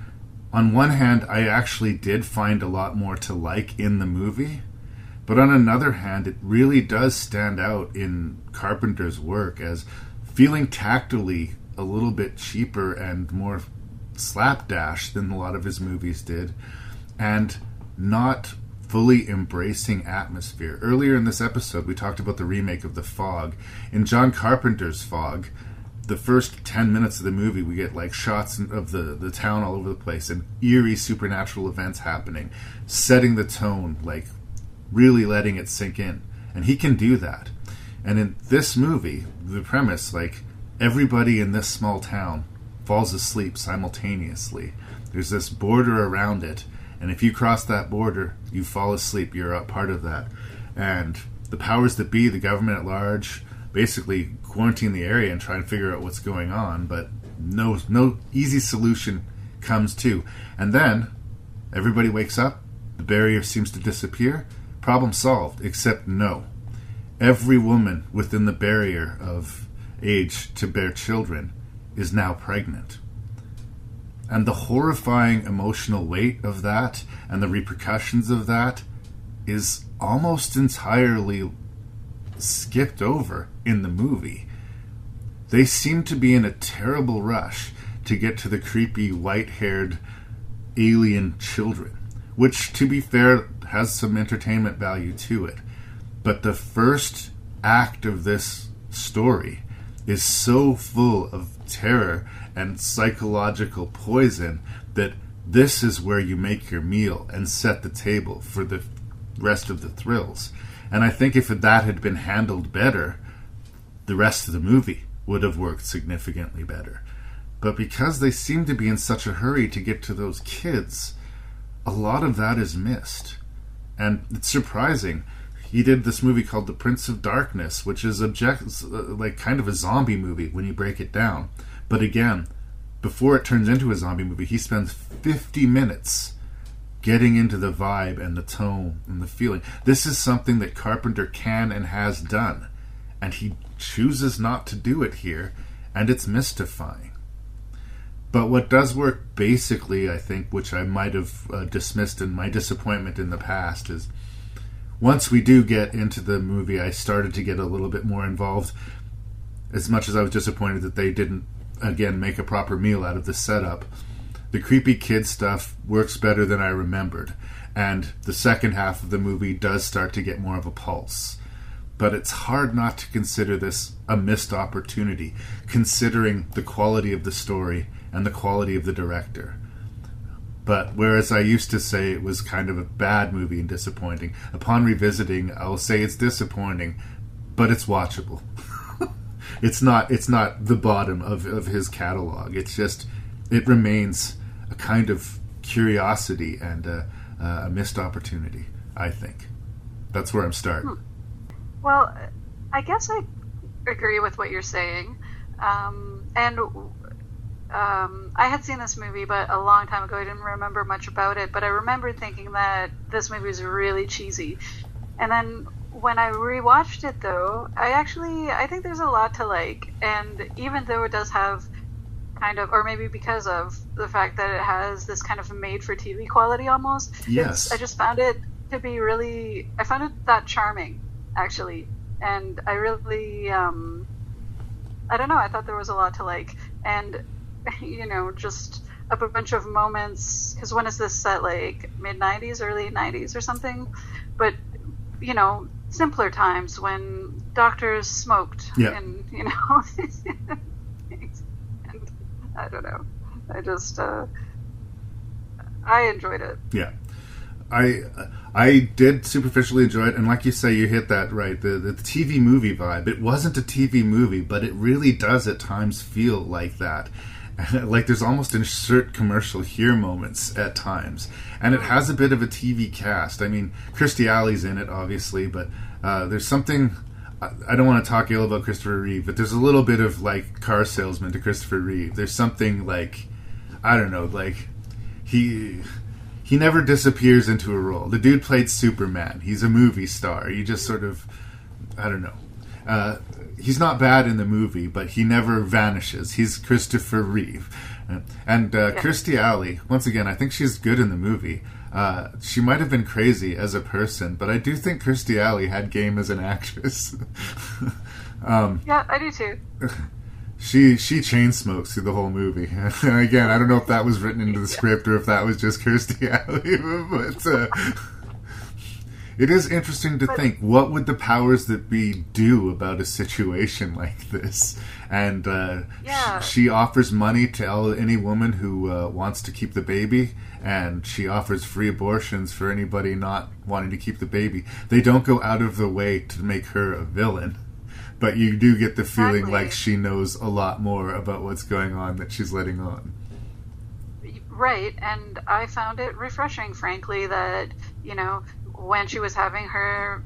on one hand, I actually did find a lot more to like in the movie. But on another hand, it really does stand out in Carpenter's work as feeling tactily a little bit cheaper and more slapdash than a lot of his movies did, and not fully embracing atmosphere. Earlier in this episode, we talked about the remake of The Fog. In John Carpenter's Fog, the first 10 minutes of the movie, we get like shots of the, the town all over the place and eerie supernatural events happening, setting the tone, like really letting it sink in. And he can do that. And in this movie, the premise, like everybody in this small town falls asleep simultaneously. There's this border around it, and if you cross that border, you fall asleep. You're a part of that. And the powers that be, the government at large, basically quarantine the area and try and figure out what's going on, but no no easy solution comes to. And then everybody wakes up, the barrier seems to disappear, problem solved, except no. Every woman within the barrier of age to bear children is now pregnant. And the horrifying emotional weight of that and the repercussions of that is almost entirely skipped over in the movie. They seem to be in a terrible rush to get to the creepy white haired alien children, which, to be fair, has some entertainment value to it. But the first act of this story is so full of terror and psychological poison that this is where you make your meal and set the table for the rest of the thrills. And I think if that had been handled better, the rest of the movie would have worked significantly better. But because they seem to be in such a hurry to get to those kids, a lot of that is missed. And it's surprising. He did this movie called The Prince of Darkness, which is object like kind of a zombie movie when you break it down. But again, before it turns into a zombie movie, he spends 50 minutes getting into the vibe and the tone and the feeling. This is something that Carpenter can and has done, and he chooses not to do it here, and it's mystifying. But what does work basically, I think, which I might have uh, dismissed in my disappointment in the past, is once we do get into the movie, I started to get a little bit more involved. As much as I was disappointed that they didn't, again, make a proper meal out of the setup, the creepy kid stuff works better than I remembered. And the second half of the movie does start to get more of a pulse but it's hard not to consider this a missed opportunity, considering the quality of the story and the quality of the director. But whereas I used to say it was kind of a bad movie and disappointing, upon revisiting, I'll say it's disappointing, but it's watchable. It's not it's not the bottom of, of his catalog. It's just it remains a kind of curiosity and a, a missed opportunity. I think that's where I'm starting. Hmm. Well, I guess I agree with what you're saying. Um, and um, I had seen this movie, but a long time ago. I didn't remember much about it, but I remember thinking that this movie was really cheesy. And then when I rewatched it, though, I actually I think there's a lot to like. And even though it does have kind of, or maybe because of the fact that it has this kind of made-for-TV quality almost, yes, I just found it to be really. I found it that charming actually, and I really, um, I don't know. I thought there was a lot to like, and *laughs* you know, just a bunch of moments. Because when is this set? Like mid '90s, early '90s, or something. But you know, simpler times when doctors smoked, yeah. and you know, *laughs* and I don't know. I just, uh, I enjoyed it. Yeah. I I did superficially enjoy it, and like you say, you hit that right. The, the TV movie vibe. It wasn't a TV movie, but it really does at times feel like that. *laughs* like there's almost insert commercial here moments at times, and it has a bit of a TV cast. I mean, Kirstie Alley's in it, obviously, but uh, there's something. I don't want to talk ill about Christopher Reeve, but there's a little bit of like car salesman to Christopher Reeve. There's something like I don't know, like he he never disappears into a role. The dude played Superman. He's a movie star. He just sort of, I don't know. Uh, he's not bad in the movie, but he never vanishes. He's Christopher Reeve. And uh, yeah. Kirstie Alley, once again, I think she's good in the movie. Uh, she might have been crazy as a person, but I do think Kirstie Alley had game as an actress. *laughs* um, yeah, I do too. *laughs* she she chain smokes through the whole movie. *laughs* Again, I don't know if that was written into the script or if that was just Kirstie Alley, but uh, It is interesting to think what would the powers that be do about a situation *laughs* like this, and uh, Yeah. sh- she offers money to all, any woman who uh, wants to keep the baby, and she offers free abortions for anybody not wanting to keep the baby. They don't go out of the way to make her a villain, but you do get the feeling Exactly. like she knows a lot more about what's going on that she's letting on. Right, and I found it refreshing, frankly, that, you know, when she was having her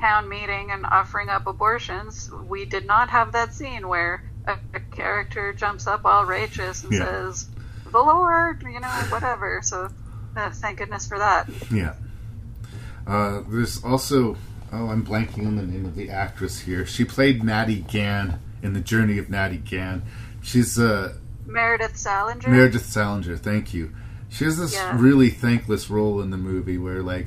town meeting and offering up abortions, we did not have that scene where a, a character jumps up all righteous and Yeah. says, the Lord, you know, whatever. So uh, thank goodness for that. Yeah. Uh, there's also oh, I'm blanking on the name of the actress here. She played Natty Gann in the Journey of Natty Gann. She's uh, Meredith Salenger. Meredith Salenger. Thank you. She has this Yeah. really thankless role in the movie where like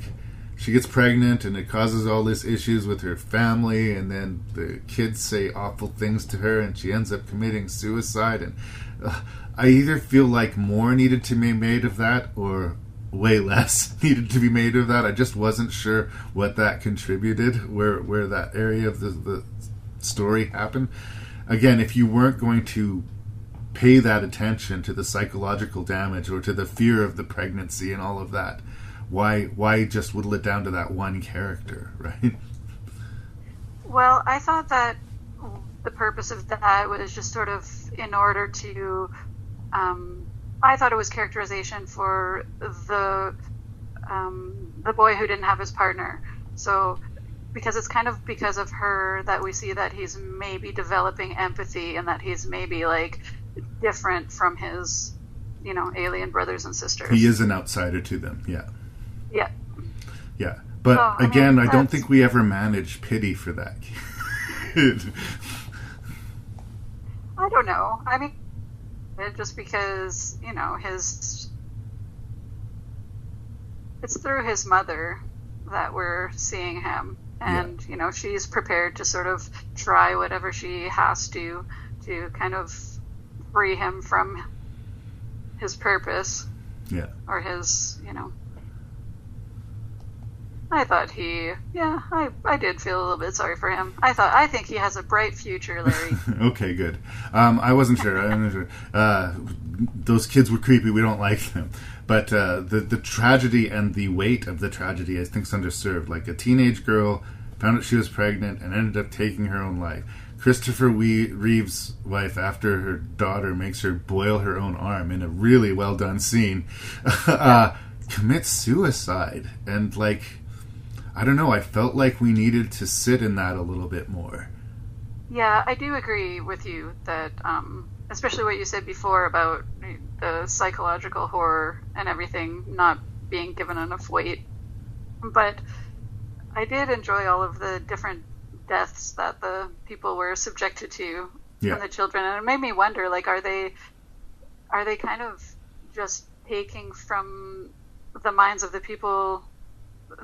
she gets pregnant and it causes all these issues with her family and then the kids say awful things to her and she ends up committing suicide and uh, I either feel like more needed to be made of that or way less *laughs* needed to be made of that. I just wasn't sure what that contributed, where where that area of the, the story happened. Again, if you weren't going to pay that attention to the psychological damage or to the fear of the pregnancy and all of that, why why just whittle it down to that one character, *laughs* right? Well, I thought that the purpose of that was just sort of in order to. Um, I thought it was characterization for the um, the boy who didn't have his partner. So, because it's kind of because of her that we see that he's maybe developing empathy and that he's maybe like different from his, you know, alien brothers and sisters. He is an outsider to them, yeah. Yeah. Yeah. But So, I mean, again, I don't think we ever manage pity for that kid. *laughs* I don't know. I mean, just because you know his. It's through his mother that we're seeing him, and you know she's prepared to sort of try whatever she has to to kind of free him from his purpose yeah. or his, you know. I thought he, yeah, I, I did feel a little bit sorry for him. I thought, I think he has a bright future, Larry. *laughs* okay, good. Um, I wasn't sure. I wasn't sure. Uh, those kids were creepy. We don't like them. But uh, the the tragedy and the weight of the tragedy, I think, is underserved. Like a teenage girl found out she was pregnant and ended up taking her own life. Christopher Reeve's wife, after her daughter makes her boil her own arm in a really well done scene, *laughs* uh, commits suicide. And like, I don't know. I felt like we needed to sit in that a little bit more. Yeah, I do agree with you that, um, especially what you said before about the psychological horror and everything not being given enough weight. But I did enjoy all of the different deaths that the people were subjected to Yeah. from the children, and it made me wonder, like, are they, are they kind of just taking from the minds of the people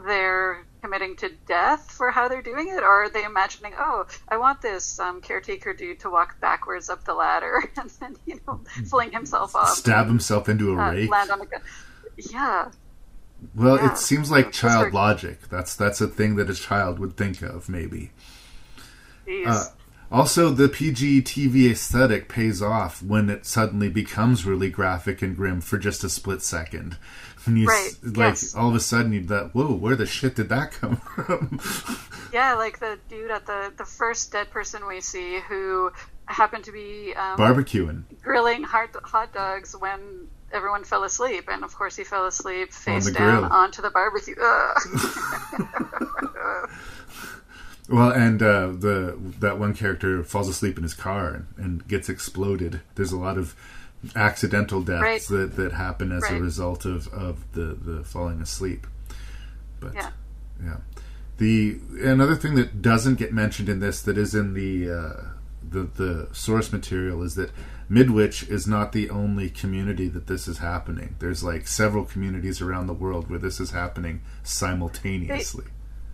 they're committing to death for how they're doing it, or are they imagining, oh, I want this um, caretaker dude to walk backwards up the ladder *laughs* and then, you know, fling himself off, Stab himself into a uh, rake. land on a gun. Yeah, Well, Yeah. it seems like child are- logic. That's that's a thing that a child would think of, maybe. Uh, also, the PG TV aesthetic pays off when it suddenly becomes really graphic and grim for just a split second. When you Right, like yes. all of a sudden you that whoa, where the shit did that come *laughs* from? yeah, like the dude at the the first dead person we see who happened to be um, Barbecuing. grilling hot, hot dogs when everyone fell asleep, and of course he fell asleep face down grill. onto the barbecue. *laughs* *laughs* Well, and uh, the that one character falls asleep in his car and, and gets exploded. There's a lot of accidental deaths Right. that, that happen as a result of, of the, the falling asleep. But yeah. yeah, the another thing that doesn't get mentioned in this that is in the uh, the the source material is that Midwich is not the only community that this is happening. There's like several communities around the world where this is happening simultaneously.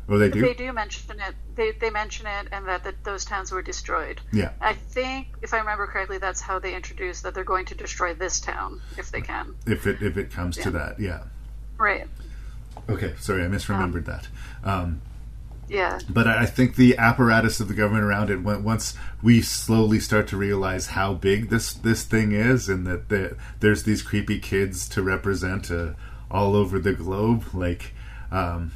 Oh, they do. They do mention it. They, they mention it, and that, that those towns were destroyed. Yeah. I think, if I remember correctly, that's how they introduced that they're going to destroy this town if they can. If it if it comes to that, yeah. Right. Okay, sorry, I misremembered that. Um, Yeah. but I think the apparatus of the government around it, once we slowly start to realize how big this this thing is, and that the, there's these creepy kids to represent uh, all over the globe, like um,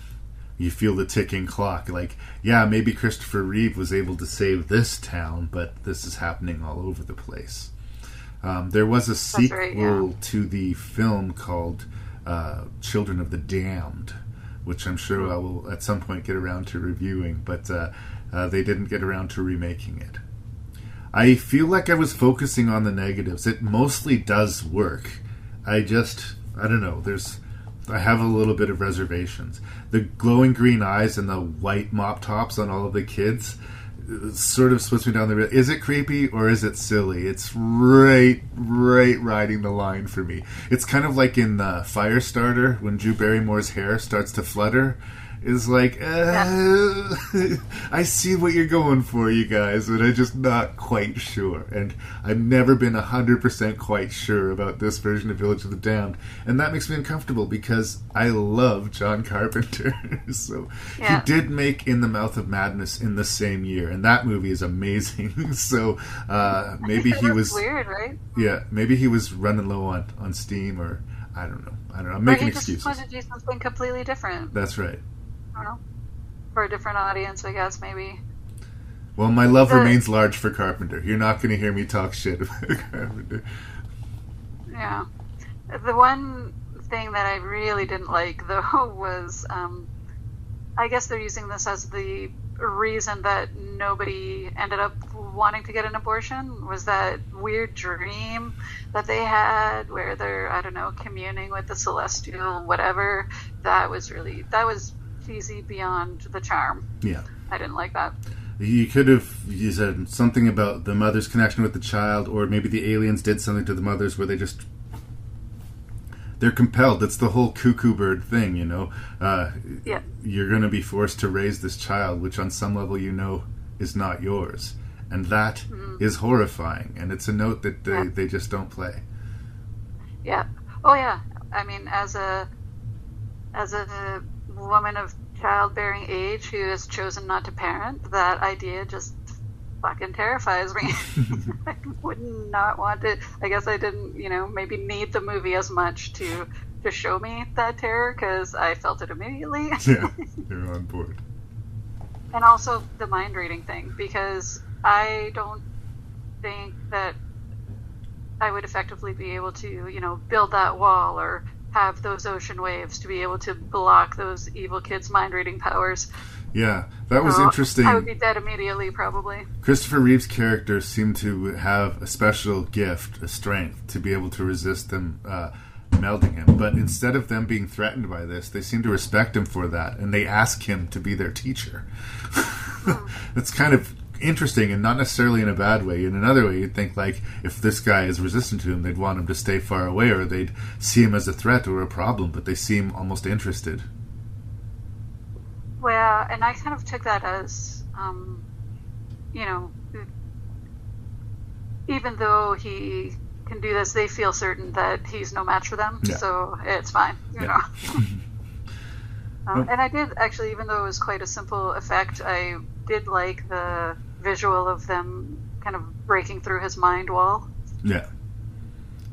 you feel the ticking clock. Like, yeah, maybe Christopher Reeve was able to save this town, but this is happening all over the place. Um, there was a sequel right, yeah. to the film called uh, Children of the Damned, which I'm sure I will at some point get around to reviewing, but uh, uh, they didn't get around to remaking it. I feel like I was focusing on the negatives. It mostly does work. I just, I don't know. There's, I have a little bit of reservations. The glowing green eyes and the white mop tops on all of the kids uh, sort of splits me down the road. Is it creepy or is it silly? It's right, right riding the line for me. It's kind of like in uh, Firestarter when Drew Barrymore's hair starts to flutter. Is like, uh, *laughs* I see what you're going for, you guys, but I'm just not quite sure. And I've never been 100% quite sure about this version of Village of the Damned. And that makes me uncomfortable because I love John Carpenter. *laughs* so Yeah. he did make In the Mouth of Madness in the same year, and that movie is amazing. *laughs* so uh, maybe he was. weird, right? Yeah, maybe he was running low on, on steam, or I don't know. I don't know. I'm making he just excuses. wanted to do something completely different. That's right. Don't know. For a different audience, I guess, maybe. Well, my love The- remains large for Carpenter. You're not going to hear me talk shit about *laughs* Carpenter. Yeah. The one thing that I really didn't like, though, *laughs* was um, I guess they're using this as the reason that nobody ended up wanting to get an abortion was that weird dream that they had where they're I don't know communing with the celestial whatever that was really that was cheesy beyond the charm Yeah. I didn't like that You could have you said something about the mother's connection with the child, or maybe the aliens did something to the mothers where they just they're compelled. That's the whole cuckoo bird thing, you know. Uh, Yeah. You're going to be forced to raise this child, which on some level you know is not yours, and that is Mhm. horrifying. And it's a note that they, Yeah. they just don't play. Yeah. Oh yeah. I mean, as a as a woman of childbearing age who has chosen not to parent, that idea just fucking terrifies me. *laughs* *laughs* I would not want it. I guess I didn't, you know, maybe need the movie as much to to show me that terror because I felt it immediately. *laughs* yeah, you're on board. and also the mind reading thing because I don't think that I would effectively be able to, you know, build that wall or have those ocean waves to be able to block those evil kids' mind reading powers. Yeah, that was So interesting. I would be dead immediately, probably. Christopher Reeve's character seemed to have a special gift, a strength, to be able to resist them uh, melding him. But instead of them being threatened by this, they seem to respect him for that, and they ask him to be their teacher. *laughs* That's kind of interesting, and not necessarily in a bad way. In another way, you'd think like if this guy is resistant to him, they'd want him to stay far away, or they'd see him as a threat or a problem. But they seem almost interested. Well, and I kind of took that as, um, you know, even though he can do this, they feel certain that he's no match for them. Yeah. So it's fine, you Yeah. know. *laughs* um, and I did actually, even though it was quite a simple effect, I did like the visual of them kind of breaking through his mind wall. Yeah.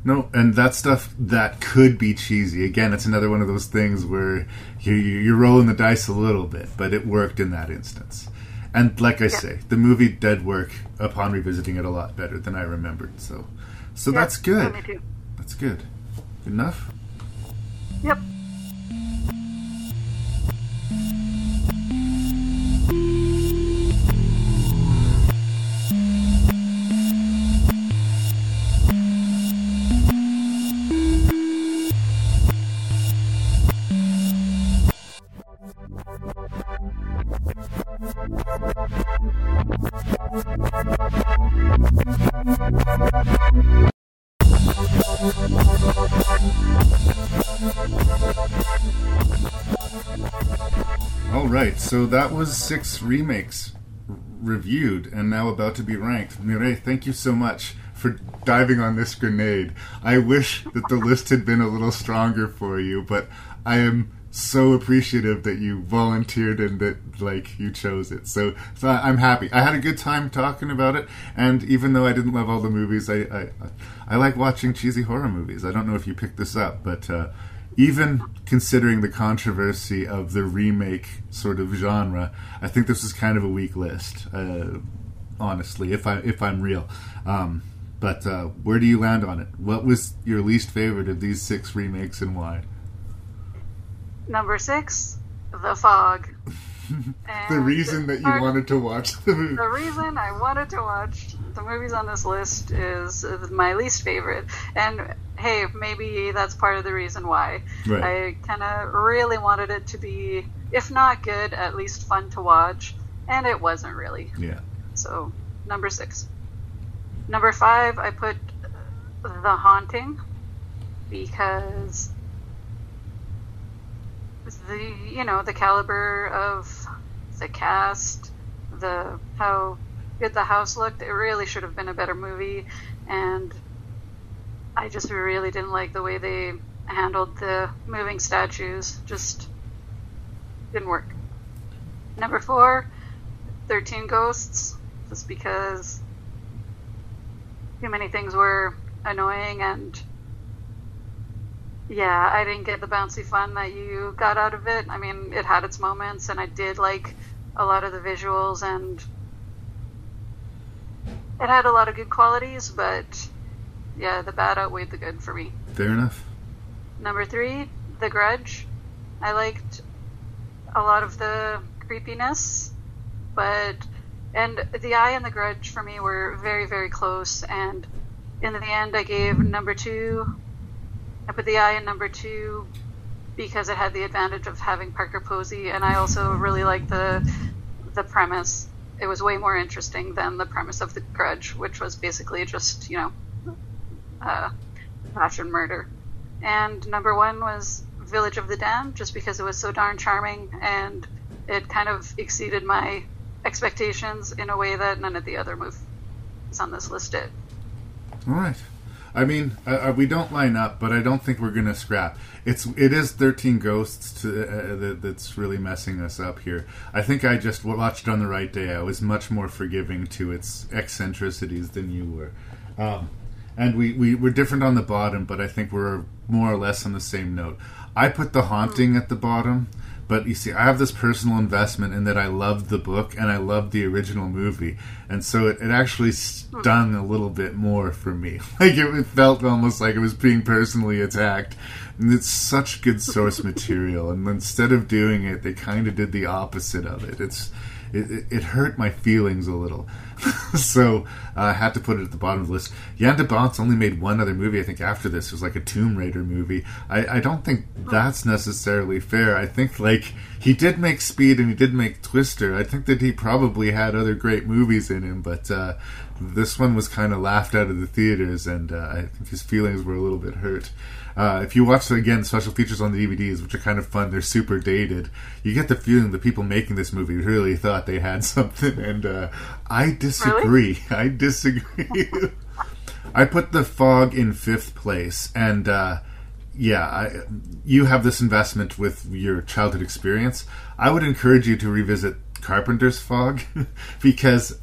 No, and that stuff that could be cheesy. Again, it's another one of those things where you, you- you're rolling the dice a little bit, but it worked in that instance. And like I say, the movie did work upon revisiting it a lot better than I remembered. So, so Yeah, that's good. That's good. Good enough. Yep. That was six remakes reviewed and now about to be ranked. Mireille, thank you so much for diving on this grenade. I wish that the list had been a little stronger for you, but I am so appreciative that you volunteered and that like you chose it. So, so I'm happy. I had a good time talking about it, and even though I didn't love all the movies, I I, I like watching cheesy horror movies. I don't know if you picked this up, but uh, even considering the controversy of the remake sort of genre, I think this is kind of a weak list. Uh, honestly, if I if I'm real. Um, but uh, where do you land on it? What was your least favorite of these six remakes and why? Number six, The Fog. *laughs* the reason that you wanted to watch the movie. The reason I wanted to watch the movies on this list is my least favorite. And hey, maybe that's part of the reason why. Right. I kind of really wanted it to be, if not good, at least fun to watch. And it wasn't really. Yeah. So, number six. Number five, I put The Haunting because the you know the caliber of the cast, the how good the house looked. It really should have been a better movie, and I just really didn't like the way they handled the moving statues. Just didn't work. Number four, 13 Ghosts, just because too many things were annoying and yeah, I didn't get the bouncy fun that you got out of it. I mean, it had its moments, and I did like a lot of the visuals, and it had a lot of good qualities, but yeah, the bad outweighed the good for me. Fair enough. Number three, The Grudge. I liked a lot of the creepiness, but and the Eye and the Grudge for me were very very close, and in the end, I gave number two I put the eye in number two because it had the advantage of having Parker Posey, and I also really liked the the premise. It was way more interesting than the premise of The Grudge, which was basically just you know, uh, passion murder. And number one was Village of the Damned, just because it was so darn charming and it kind of exceeded my expectations in a way that none of the other movies on this list did. All right. I mean, uh, we don't line up, but I don't think we're gonna scrap. It's it is thirteen ghosts to, uh, that, that's really messing us up here. I think I just watched on the right day. I was much more forgiving to its eccentricities than you were, um, and we, we we're different on the bottom, but I think we're more or less on the same note. I put the haunting at the bottom but you see, I have this personal investment in that I loved the book and I loved the original movie, and so it, it actually stung a little bit more for me. *laughs* Like it, it felt almost like it was being personally attacked. And it's such good source material, and instead of doing it, they kind of did the opposite of it. It's it, it, hurt my feelings a little. *laughs* so uh, I had to put it at the bottom of the list. Jan de Bont's only made one other movie, I think, after this. It was like a Tomb Raider movie. I, I don't think that's necessarily fair. I think, like, he did make Speed and he did make Twister. I think that he probably had other great movies in him, but uh, this one was kind of laughed out of the theaters, and uh, I think his feelings were a little bit hurt. Uh, if you watch again special features on the DVDs, which are kind of fun, they're super dated. You get the feeling the people making this movie really thought they had *laughs* something, and uh, I disagree. Really? *laughs* I disagree. I put the fog in fifth place, and uh, yeah, I, you have this investment with your childhood experience. I would encourage you to revisit Carpenter's Fog *laughs* because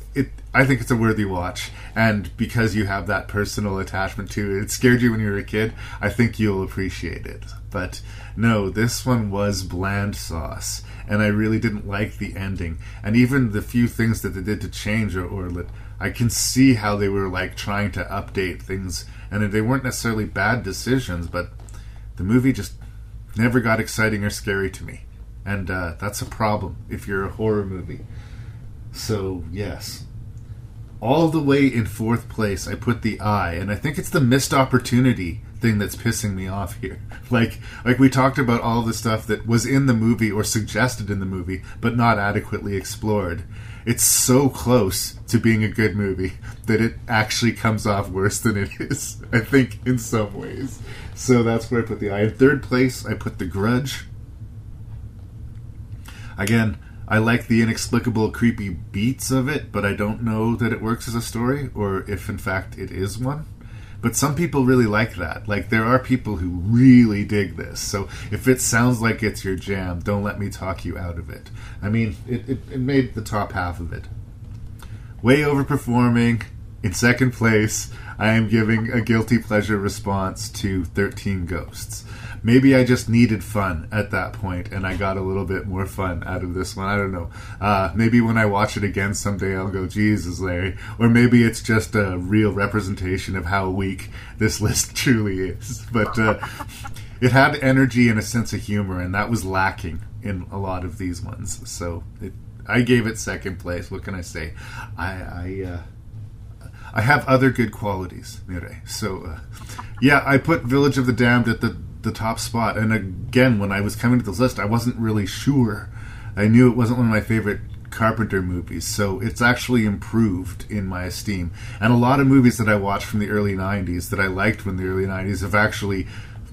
I think it's a worthy watch, and because you have that personal attachment to it, it scared you when you were a kid. I think you'll appreciate it. But no, this one was bland sauce, and I really didn't like the ending, and even the few things that they did to change or, I can see how they were like trying to update things, and they weren't necessarily bad decisions, but the movie just never got exciting or scary to me, and uh, that's a problem if you're a horror movie. So yes, all the way in fourth place, I put the eye, and I think it's the missed opportunity thing that's pissing me off here. *laughs* Like, like we talked about all the stuff that was in the movie or suggested in the movie, but not adequately explored. It's so close to being a good movie that it actually comes off worse than it *laughs* is. I think in some ways. So that's where I put the eye. In third place, I put the Grudge. Again, I like the inexplicable, creepy beats of it, but I don't know that it works as a story, or if in fact it is one. But some people really like that. Like there are people who really dig this. So if it sounds like it's your jam, don't let me talk you out of it. I mean, it, it, it made the top half of it. Way overperforming. In second place, I am giving a guilty pleasure response to 13 Ghosts maybe I just needed fun at that point, and I got a little bit more fun out of this one. I don't know. Uh, maybe when I watch it again someday, I'll go, Jesus, Larry. Or maybe it's just a real representation of how weak this *laughs* list truly is. But uh, it had energy and a sense of humor, and that was lacking in a lot of these ones. So it, I gave it second place. What can I say? I. I uh, I have other good qualities, Mire. So, uh, yeah, I put Village of the Damned at the the top spot. And again, when I was coming to this list, I wasn't really sure. I knew it wasn't one of my favorite Carpenter movies, so it's actually improved in my esteem. And a lot of movies that I watched from the early 90s that I liked from the early 90s have actually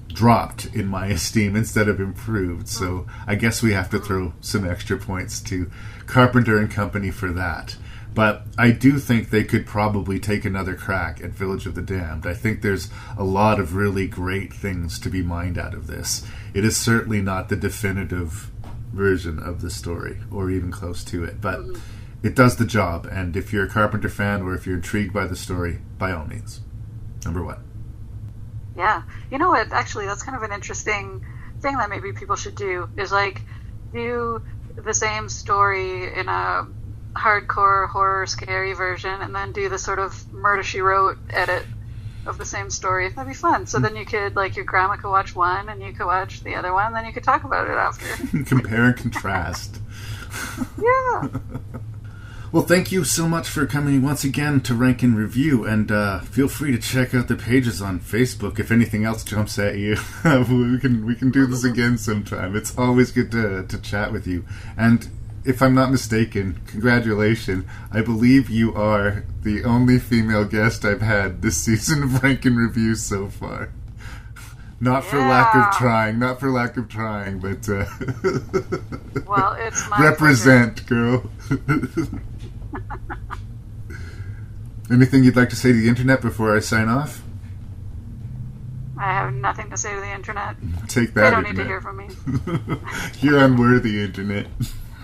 dropped in my *laughs* esteem instead of improved. So I guess we have to throw some extra points to Carpenter and Company for that. But I do think they could probably take another crack at Village of the Damned. I think there's a lot of really great things to be mined out of this. It is certainly not the definitive version of the story, or even close to it, but it does the job. And if you're a Carpenter fan or if you're intrigued by the story, by all means. Number one. Yeah. You know what? Actually, that's kind of an interesting thing that maybe people should do is like do the same story in a hardcore horror scary version and then do the sort of murder she wrote edit of the same story. That'd be fun. So then you could like your grandma could watch one and you could watch the other one, and then you could talk about it after. *laughs* Compare and contrast. *laughs* yeah. *laughs* Well, thank you so much for coming once again to Rank and Review, and uh, feel free to check out the pages on Facebook if anything else jumps at you. we can we can do this again sometime. It's always good to to chat with you, and if I'm not mistaken, congratulations. I believe you are the only female guest I've had this season of Rank and Review so far. Not for lack of trying, not for lack of trying, but uh, *laughs* well, it's my represent, girl. *laughs* Anything you'd like to say to the internet before I sign off? I have nothing to say to the internet. Take that. They don't internet. need to hear from me. *laughs* You're unworthy, internet.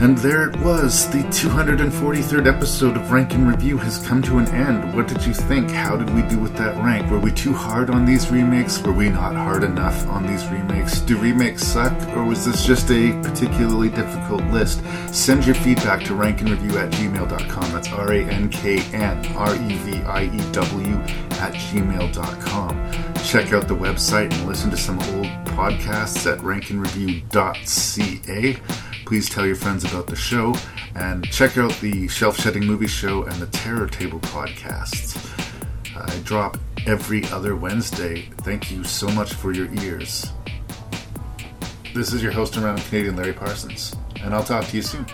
And there it was. The 243rd episode of Rank and Review has come to an end. What did you think? How did we do with that rank? Were we too hard on these remakes? Were we not hard enough on these remakes? Do remakes suck? Or was this just a particularly difficult list? Send your feedback to rankandreview at gmail.com. That's R A N K N R E V I E W at gmail.com. Check out the website and listen to some old podcasts at ranknreview.ca please tell your friends about the show and check out the Shelf Shedding Movie Show and the Terror Table podcasts. I drop every other Wednesday. Thank you so much for your ears. This is your host around Canadian, Larry Parsons, and I'll talk to you soon.